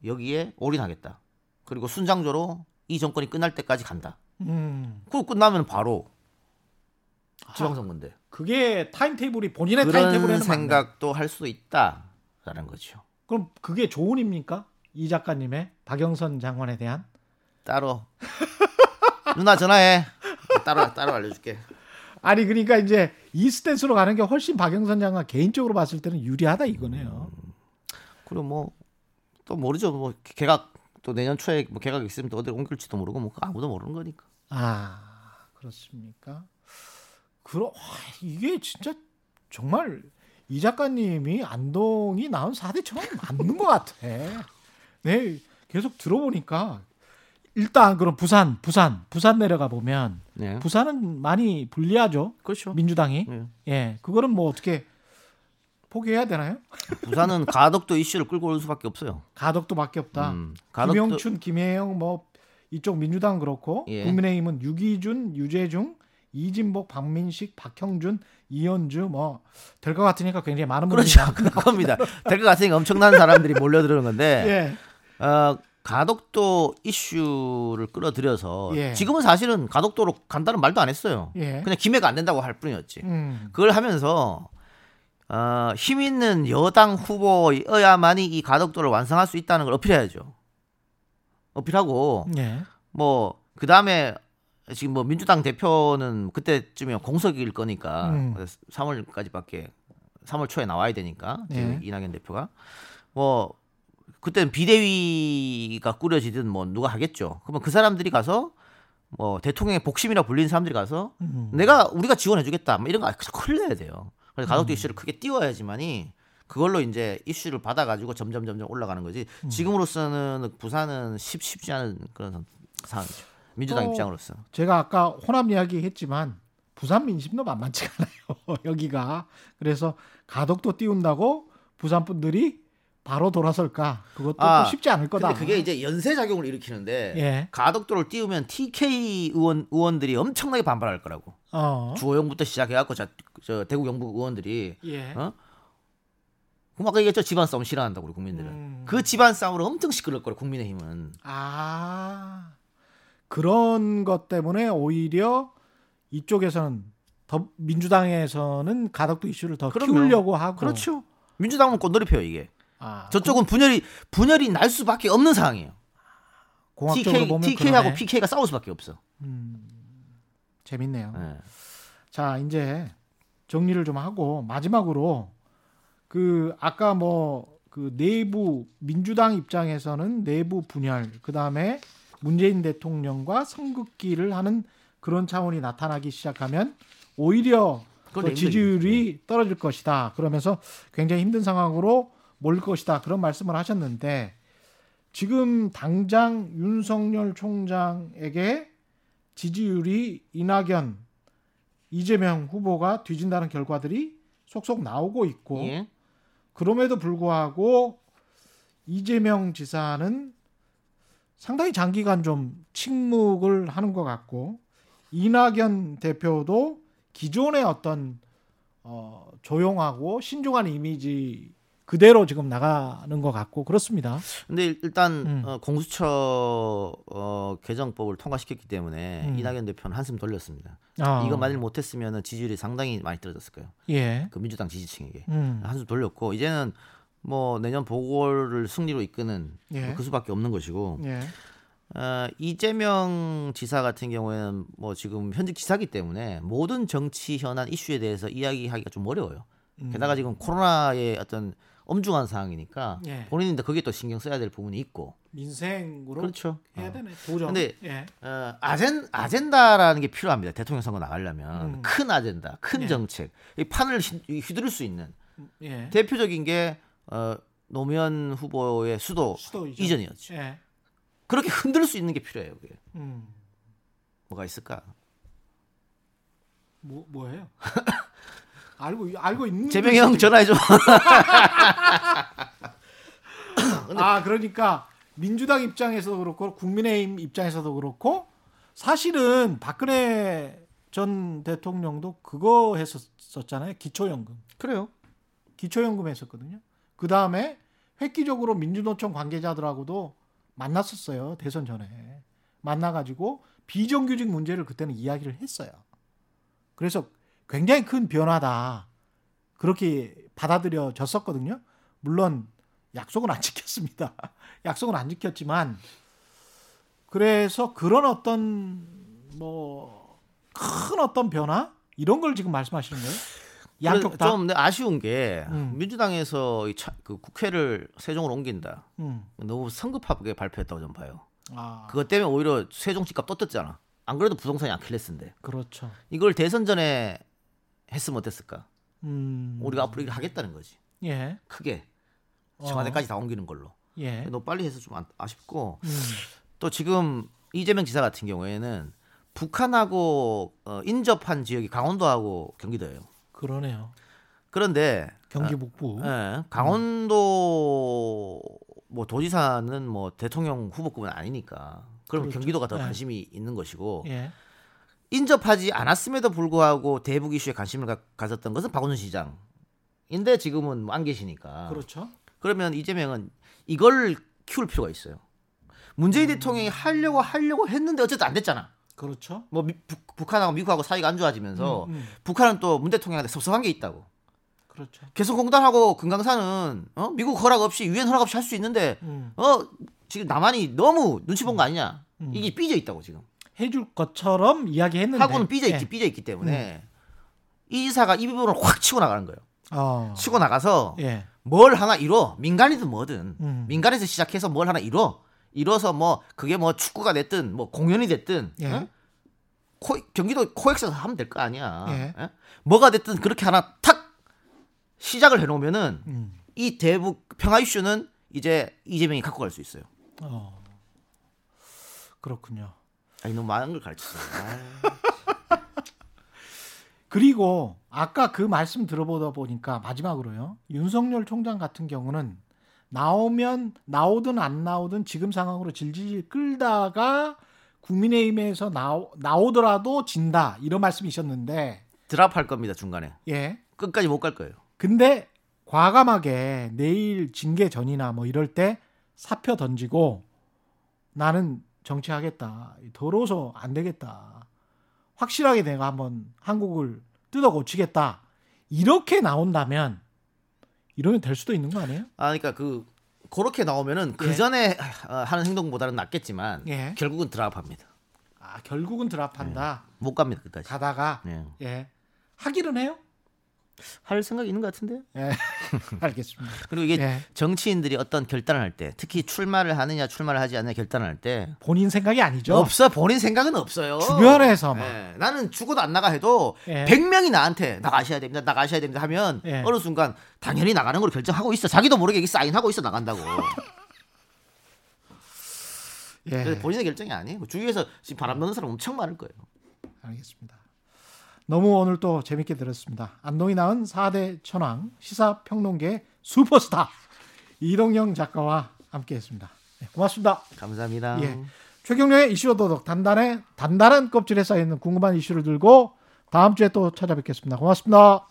여기에 올인하겠다. 그리고 순장조로 이 정권이 끝날 때까지 간다. 음. 그거 끝나면 바로 지방선거인데. 그게 타임테이블이 본인의 맞네. 생각도 할수 있다라는 거죠. 그럼 그게 조언입니까? 이 작가님의 박영선 장관에 대한 따로 누나 전화해. 따로 따로 알려줄게. 아니 그러니까 이제 이 스탠스로 가는 게 훨씬 박영선 장관 개인적으로 봤을 때는 유리하다 이거네요. 그리고 뭐 또 모르죠. 뭐 개각 또 내년 초에 뭐 개각 있으면 또 어디 옮길지도 모르고 뭐 아무도 모르는 거니까. 아 그렇습니까? 그러 와, 이게 진짜 정말 이 작가님이 안동이 나온 사대처럼 맞는 것 같아. 네 계속 들어보니까 일단 그럼 부산 부산 부산 내려가 보면 네. 부산은 많이 불리하죠 그렇죠. 민주당이 네. 예 그거는 뭐 어떻게 포기해야 되나요? 부산은 가덕도 이슈를 끌고 올 수밖에 없어요. 가덕도밖에 없다. 음, 가덕도 김영춘, 김혜영 뭐 이쪽 민주당 그렇고 예. 국민의힘은 유기준, 유재중, 이진복, 박민식, 박형준, 이현주 뭐 될 것 같으니까 굉장히 많은 분들이 그렇죠. 그겁니다. 될 것 같으니까 엄청난 사람들이 몰려드는 건데 예. 어, 가덕도 이슈를 끌어들여서 예. 지금은 사실은 가덕도로 간다는 말도 안 했어요. 예. 그냥 김해가 안 된다고 할 뿐이었지. 음. 그걸 하면서 어, 힘 있는 여당 후보여야만이 이 가덕도를 완성할 수 있다는 걸 어필해야죠. 어필하고 예. 뭐 그 다음에 지금 뭐 민주당 대표는 그때쯤이면 공석일 거니까 음. 3월까지밖에 3월 초에 나와야 되니까 지금 예. 이낙연 대표가 뭐 그때는 비대위가 꾸려지든 뭐 누가 하겠죠. 그러면 그 사람들이 가서 뭐 대통령의 복심이라 불리는 사람들이 가서 음. 내가 우리가 지원해주겠다 뭐 이런 거 그냥 흘려야 돼요. 그래서 음. 가덕도 이슈를 크게 띄워야지만이 그걸로 이제 이슈를 받아가지고 점점 점점 올라가는 거지. 음. 지금으로서는 부산은 쉽, 쉽지 않은 그런 상황이죠. 민주당 또 입장으로서. 제가 아까 호남 이야기 했지만 부산 민심도 만만치가 않아요. 여기가. 그래서 가덕도 띄운다고 부산 분들이 바로 돌아설까? 그것도 아, 또 쉽지 않을 거다. 근데 그게 이제 연쇄 작용을 일으키는데 예. 가덕도를 띄우면 TK 의원 의원들이 엄청나게 반발할 거라고. 어. 주호영부터 시작해갖고 저, 저 대구 영북 의원들이 예. 어? 그럼 아까 얘기했죠 집안 싸움 싫어한다고 우리 국민들은. 음. 그 집안 싸움으로 엄청 시끄러울 거라 국민의힘은. 아. 그런 것 때문에 오히려 이쪽에서는 더 민주당에서는 가덕도 이슈를 더 그럼요. 키우려고 하고 그렇죠. 민주당은 꽃놀이 펴요 이게. 아, 저쪽은 분열이 분열이 날 수밖에 없는 상황이에요. TK TK하고 그러네. PK가 싸울 수밖에 없어. 음, 재밌네요. 예. 자, 이제 정리를 좀 하고 마지막으로 그 아까 뭐 그 내부 민주당 입장에서는 내부 분열 그다음에 문재인 대통령과 선긋기를 하는 그런 차원이 나타나기 시작하면 오히려 힘들죠. 지지율이 떨어질 것이다. 그러면서 굉장히 힘든 상황으로 몰 것이다. 그런 말씀을 하셨는데 지금 당장 윤석열 총장에게 지지율이 이낙연, 이재명 후보가 뒤진다는 결과들이 속속 나오고 있고 예. 그럼에도 불구하고 이재명 지사는 상당히 장기간 좀 침묵을 하는 것 같고 이낙연 대표도 기존의 어떤 어, 조용하고 신중한 이미지 그대로 지금 나가는 것 같고 그렇습니다. 근데 일단 음. 어, 공수처 어, 개정법을 통과시켰기 때문에 음. 이낙연 대표는 한숨 돌렸습니다. 아, 이거 만일 못했으면 지지율이 상당히 많이 떨어졌을 거예요. 예, 그 민주당 지지층에게 음, 한숨 돌렸고 이제는 뭐 내년 보궐을 승리로 이끄는 예. 뭐 그 수밖에 없는 것이고 예, 어, 이재명 지사 같은 경우에는 뭐 지금 현직 지사기 때문에 모든 정치 현안 이슈에 대해서 이야기하기가 좀 어려워요. 음. 게다가 지금 코로나의 어떤 엄중한 상황이니까 예. 본인도 거기에 또 신경 써야 될 부분이 있고 민생으로 그렇죠. 해야 어. 되네. 도전. 근데 예, 어, 아젠 아젠다라는 게 필요합니다. 대통령 선거 나가려면 음. 큰 아젠다, 큰 예. 정책, 이 판을 휘- 휘두를 수 있는 예. 대표적인 게 어, 노무현 후보의 수도 수도 이전. 이전이었죠. 예, 그렇게 흔들 수 있는 게 필요해요. 그게 음, 뭐가 있을까? 뭐 뭐예요? 알고 알고 있는 재명이 형 전화해 줘. 아 그러니까 민주당 입장에서도 그렇고 국민의힘 입장에서도 그렇고 사실은 박근혜 전 대통령도 그거 했었잖아요. 기초연금. 그래요. 기초연금 했었거든요. 그 다음에 획기적으로 민주노총 관계자들하고도 만났었어요. 대선 전에. 만나가지고 비정규직 문제를 그때는 이야기를 했어요. 그래서 굉장히 큰 변화다 그렇게 받아들여졌었거든요 물론 약속은 안 지켰습니다. 약속은 안 지켰지만 그래서 그런 어떤 뭐 큰 어떤 변화 이런 걸 지금 말씀하시는 거예요? 양쪽 다. 좀 아쉬운 게 음. 민주당에서 이 차- 그 국회를 세종으로 옮긴다. 음. 너무 성급하게 발표했다고 좀 봐요. 아, 그것 때문에 오히려 세종 집값 또 떴잖아. 안 그래도 부동산이 아킬레스인데 그렇죠. 이걸 대선 전에 했으면 어땠을까? 음. 우리가 앞으로 이걸 하겠다는 거지. 예. 크게 어. 청와대까지 다 옮기는 걸로. 예. 너무 빨리 해서 좀 아- 아쉽고 음. 또 지금 이재명 지사 같은 경우에는 북한하고 어, 인접한 지역이 강원도하고 경기도예요. 그러네요. 그런데 경기 북부. 예, 강원도 뭐 도지사는 뭐 대통령 후보급은 아니니까 그럼 그렇죠. 경기도가 더 예. 관심이 있는 것이고 예. 인접하지 않았음에도 불구하고 대북 이슈에 관심을 가, 가졌던 것은 박원순 시장인데 지금은 뭐 안 계시니까 그렇죠. 그러면 이재명은 이걸 키울 필요가 있어요. 문재인 대통령이 하려고 하려고 했는데 어쨌든 안 됐잖아. 그렇죠. 뭐 미- 북, 북한하고 미국하고 사이가 안 좋아지면서 음, 음. 북한은 또 문 대통령한테 섭섭한 게 있다고. 그렇죠. 개성공단하고 금강산은 어? 미국 허락 없이 유엔 허락 없이 할 수 있는데 음. 어 지금 남한이 너무 눈치 본 거 아니냐? 음. 이게 삐져 있다고 지금. 해줄 것처럼 이야기했는데 하고는 삐져 있기 예. 삐져 있기 때문에 이 이사가 이 부분을 확 치고 나가는 거예요. 어. 치고 나가서 예. 뭘 하나 이뤄 민간이든 뭐든 음. 민간에서 시작해서 뭘 하나 이뤄 이뤄서 뭐 그게 뭐 축구가 됐든 뭐 공연이 됐든 예. 어? 코, 경기도 코엑스에서 하면 될 거 아니야. 예. 어? 뭐가 됐든 그렇게 하나 탁 시작을 해놓으면은 음. 이 대북 평화 이슈는 이제 이재명이 갖고 갈 수 있어요. 어. 그렇군요. 아니 너무 많은 걸 가르쳤어. 그리고 아까 그 말씀 들어보다 보니까 마지막으로요. 윤석열 총장 같은 경우는 나오면 나오든 안 나오든 지금 상황으로 질질 끌다가 국민의힘에서 나오, 나오더라도 진다 이런 말씀이셨는데 드랍할 겁니다 중간에 예. 끝까지 못 갈 거예요. 근데 과감하게 내일 징계 전이나 뭐 이럴 때 사표 던지고 나는 정치하겠다. 더러워서 안 되겠다. 확실하게 내가 한번 한국을 뜯어 고치겠다. 이렇게 나온다면 이러면 될 수도 있는 거 아니에요? 아 그러니까 그 그렇게 나오면은 그 전에 하는 행동보다는 낫겠지만 예. 결국은 드랍합니다. 아, 결국은 드랍한다. 못 갑니다 끝까지. 가다가 네. 예. 하기는 해요? 할 생각이 있는 것 같은데요. 예. 알겠습니다. 그리고 이게 예. 정치인들이 어떤 결단을 할 때, 특히 출마를 하느냐 출마를 하지 않느냐 결단을 할 때 본인 생각이 아니죠. 없어 본인 생각은 없어요. 주변에서 막. 예, 나는 죽어도 안 나가 해도 예. 100명이 나한테 나가셔야 됩니다. 나가셔야 됩니다 하면 예. 어느 순간 당연히 나가는 걸 결정하고 있어. 자기도 모르게 이게 사인하고 있어 나간다고. 예. 본인의 결정이 아니에요. 주위에서 지금 바람 넣는 사람 엄청 많을 거예요. 알겠습니다. 너무 오늘 또 재밌게 들었습니다. 안동이 낳은 4대 천왕 시사평론계 슈퍼스타 이동영 작가와 함께했습니다. 네, 고맙습니다. 감사합니다. 예. 최경련의 이슈 도덕 단단해 단단한 껍질에 쌓여 있는 궁금한 이슈를 들고 다음 주에 또 찾아뵙겠습니다. 고맙습니다.